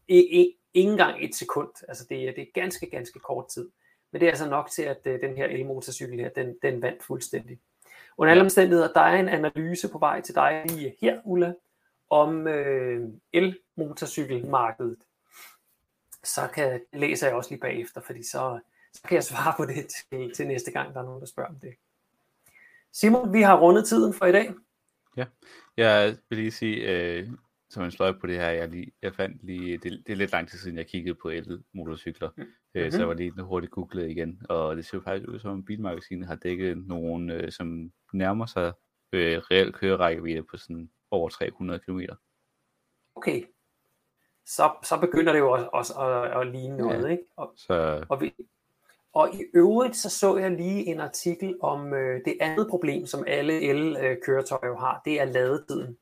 ikke engang et sekund. Altså det, er, det er ganske, ganske kort tid. Men det er altså nok til, at øh, den her elmotorcykel her, den, den vandt fuldstændig. Under alle omstændigheder, der er en analyse på vej til dig lige her, Ulla, om øh, elmotorcykelmarkedet. Så kan, læser jeg også lige bagefter, fordi så, så kan jeg svare på det til, til næste gang, der er nogen, der spørger om det. Simon, vi har rundet tiden for i dag. Ja, jeg vil lige sige, øh, som en sløj på det her, jeg, lige, jeg fandt lige, det, det er lidt lang tid siden, jeg kiggede på el-motorcykler, mm. øh, så jeg var lige hurtigt googlet igen, og det ser jo faktisk ud som, at bilmagasinet har dækket nogen, øh, som nærmer sig øh, reelt kørerækkevidde på sådan over 300 km. Okay, så, så begynder det jo også, også at, at ligne noget, ja. ikke? Og, så... og, vi, og i øvrigt så så jeg lige en artikel om øh, det andet problem, som alle el-køretøjer har, det er ladetiden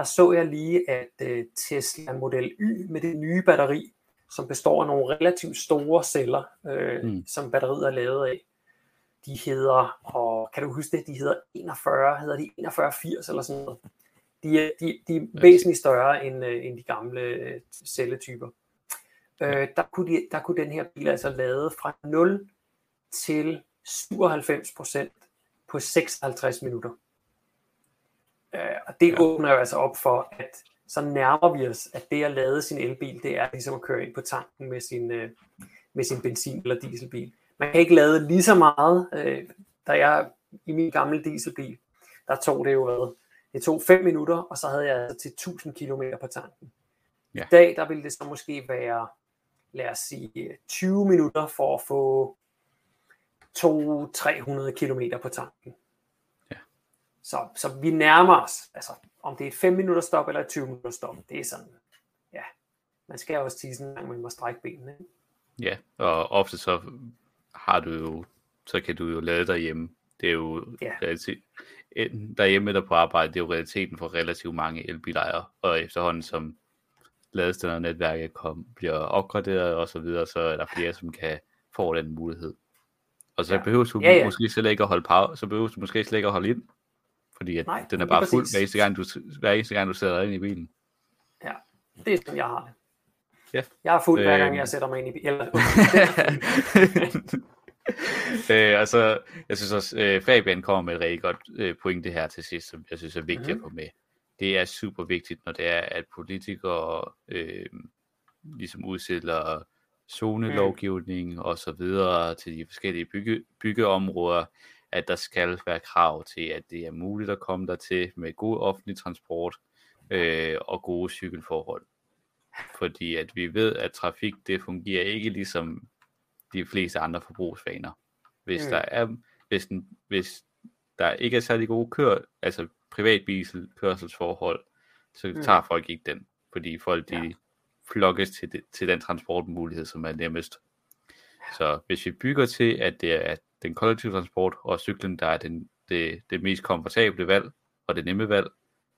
der så jeg lige, at øh, Tesla Model Y med det nye batteri, som består af nogle relativt store celler, øh, mm. som batteriet er lavet af, de hedder, og kan du huske det, de hedder 41, hedder de 4180 eller sådan noget. De er, de, de er væsentligt større end, øh, end de gamle øh, celletyper. Øh, der, kunne de, der kunne den her bil altså lade fra 0 til 97 procent på 56 minutter. Øh, og det ja. åbner jo altså op for, at så nærmer vi os, at det at lade sin elbil, det er ligesom at køre ind på tanken med sin, øh, med sin benzin- eller dieselbil. Man kan ikke lade lige så meget, øh, da jeg i min gamle dieselbil, der tog det jo hvad? Det tog 5 minutter, og så havde jeg altså til 1000 km på tanken. Ja. I dag, der ville det så måske være, lad os sige, 20 minutter for at få 200-300 km på tanken. Så, så vi nærmer os, altså om det er et 5 minutter stop eller et 20 minutter stop, det er sådan, ja, man skal også tige sådan en gang, man må strække benene. Ja, og ofte så har du jo, så kan du jo lade derhjemme. Det er jo ja. realitet, derhjemme eller på arbejde, det er jo realiteten for relativt mange elbilejere, og efterhånden som ladestændernetværket kom, bliver opgraderet og så videre, så er der flere, som kan få den mulighed. Og så ja. behøver du ja, ja. måske slet ikke at holde pause, så behøver du måske slet ikke at holde ind fordi at Nej, den er bare fuld hver eneste, gang, du, hver eneste gang, du sætter ind i bilen. Ja, det er sådan, jeg har det. Ja. Jeg er fuld, hver gang jeg øhm. sætter mig ind i bilen. øh, altså, jeg synes også, øh, Fabian kommer med et rigtig godt øh, pointe her til sidst, som jeg synes er vigtigt mm-hmm. at få med. Det er super vigtigt, når det er, at politikere øh, ligesom udsætter zonelovgivning mm. og så videre til de forskellige bygge, byggeområder, at der skal være krav til, at det er muligt at komme der til med god offentlig transport øh, og gode cykelforhold. Fordi at vi ved, at trafik det fungerer ikke ligesom de fleste andre forbrugsvaner. Hvis mm. der er hvis, den, hvis der ikke er særlig gode kør, altså privatbizel kørselsforhold, så mm. tager folk ikke den, fordi folk de ja. flokkes til, det, til den transportmulighed, som er nemmest. Så hvis vi bygger til, at det er den kollektive transport og cyklen, der er den, det, det mest komfortable valg og det nemme valg,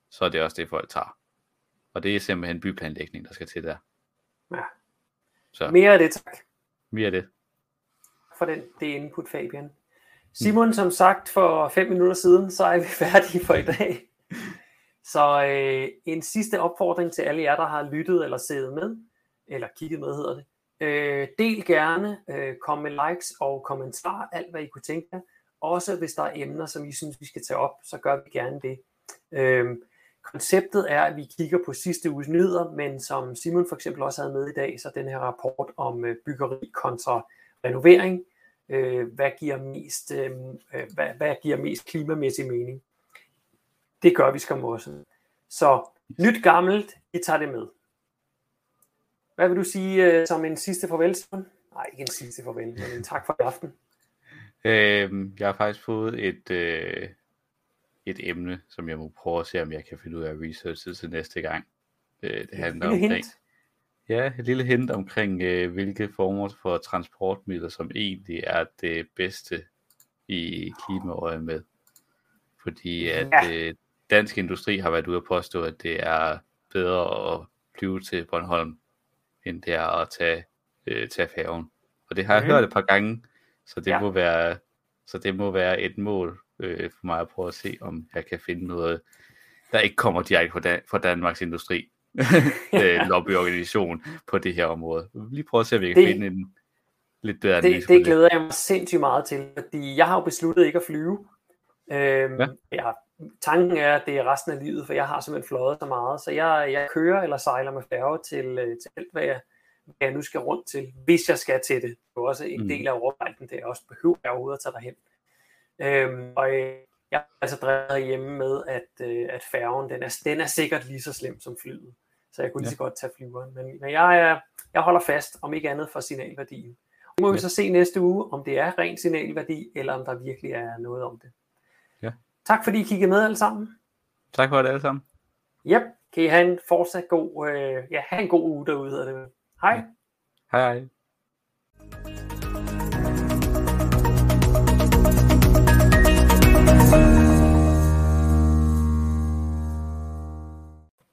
så er det også det, folk tager. Og det er simpelthen byplanlægning, der skal til der. Ja. Så. Mere af det, tak. Mere af det. For den, det input, Fabian. Simon, mm. som sagt for fem minutter siden, så er vi færdige for i dag. Så øh, en sidste opfordring til alle jer, der har lyttet eller siddet med, eller kigget med hedder det. Øh, del gerne, øh, kom med likes og kommentarer, alt hvad I kunne tænke jer. Også hvis der er emner, som I synes, vi skal tage op, så gør vi gerne det. Øh, konceptet er, at vi kigger på sidste uges nyheder, men som Simon for eksempel også havde med i dag, så den her rapport om øh, byggeri kontra renovering. Øh, hvad, giver mest, øhm, øh, hvad, hvad giver mest klimamæssig mening? Det gør vi skam også. Så nyt gammelt, vi tager det med. Hvad vil du sige uh, som en sidste farvel, Simon? Nej, ikke en sidste farvel, men en tak for i aften. Øhm, jeg har faktisk fået et, øh, et emne, som jeg må prøve at se, om jeg kan finde ud af researchet til næste gang. Øh, det handler om Ja, et lille hint omkring, øh, hvilke former for transportmidler, som egentlig er det bedste i klimaøje med. Fordi at Ja. øh, dansk industri har været ude at påstå, at det er bedre at flyve til Bornholm, end det er at tage, øh, tage færgen. Og det har jeg Mhm. hørt et par gange, så det, Ja. må, være, så det må være et mål øh, for mig at prøve at se, om jeg kan finde noget, der ikke kommer direkte fra, Dan- fra Danmarks Industri øh, lobbyorganisation på det her område. Lige prøve at se, om vi kan Det- finde en lidt bedre Det, det glæder jeg mig sindssygt meget til, fordi jeg har jo besluttet ikke at flyve. Øhm, Ja. jeg, tanken er, at det er resten af livet, for jeg har simpelthen fløjet så meget, så jeg, jeg kører eller sejler med færge til, øh, til alt, hvad jeg, hvad jeg nu skal rundt til, hvis jeg skal til det. Det er også en Mm. del af overvejelsen, det er også behøver jeg overhovedet at tage derhen. Øhm, og øh, jeg er altså drevet hjemme med, at, øh, at færgen, den er, den er sikkert lige så slem som flyet. Så jeg kunne lige Ja. så godt tage flyveren. Men, men jeg, er, jeg holder fast, om ikke andet for signalværdien. Nu må vi Ja. så se næste uge, om det er ren signalværdi, eller om der virkelig er noget om det. Tak fordi I kiggede med alle sammen. Tak for det alle sammen. Yep. Kan I have en fortsat god, øh, ja, have en god uge derude. Det. Hej. Ja. Hej hej.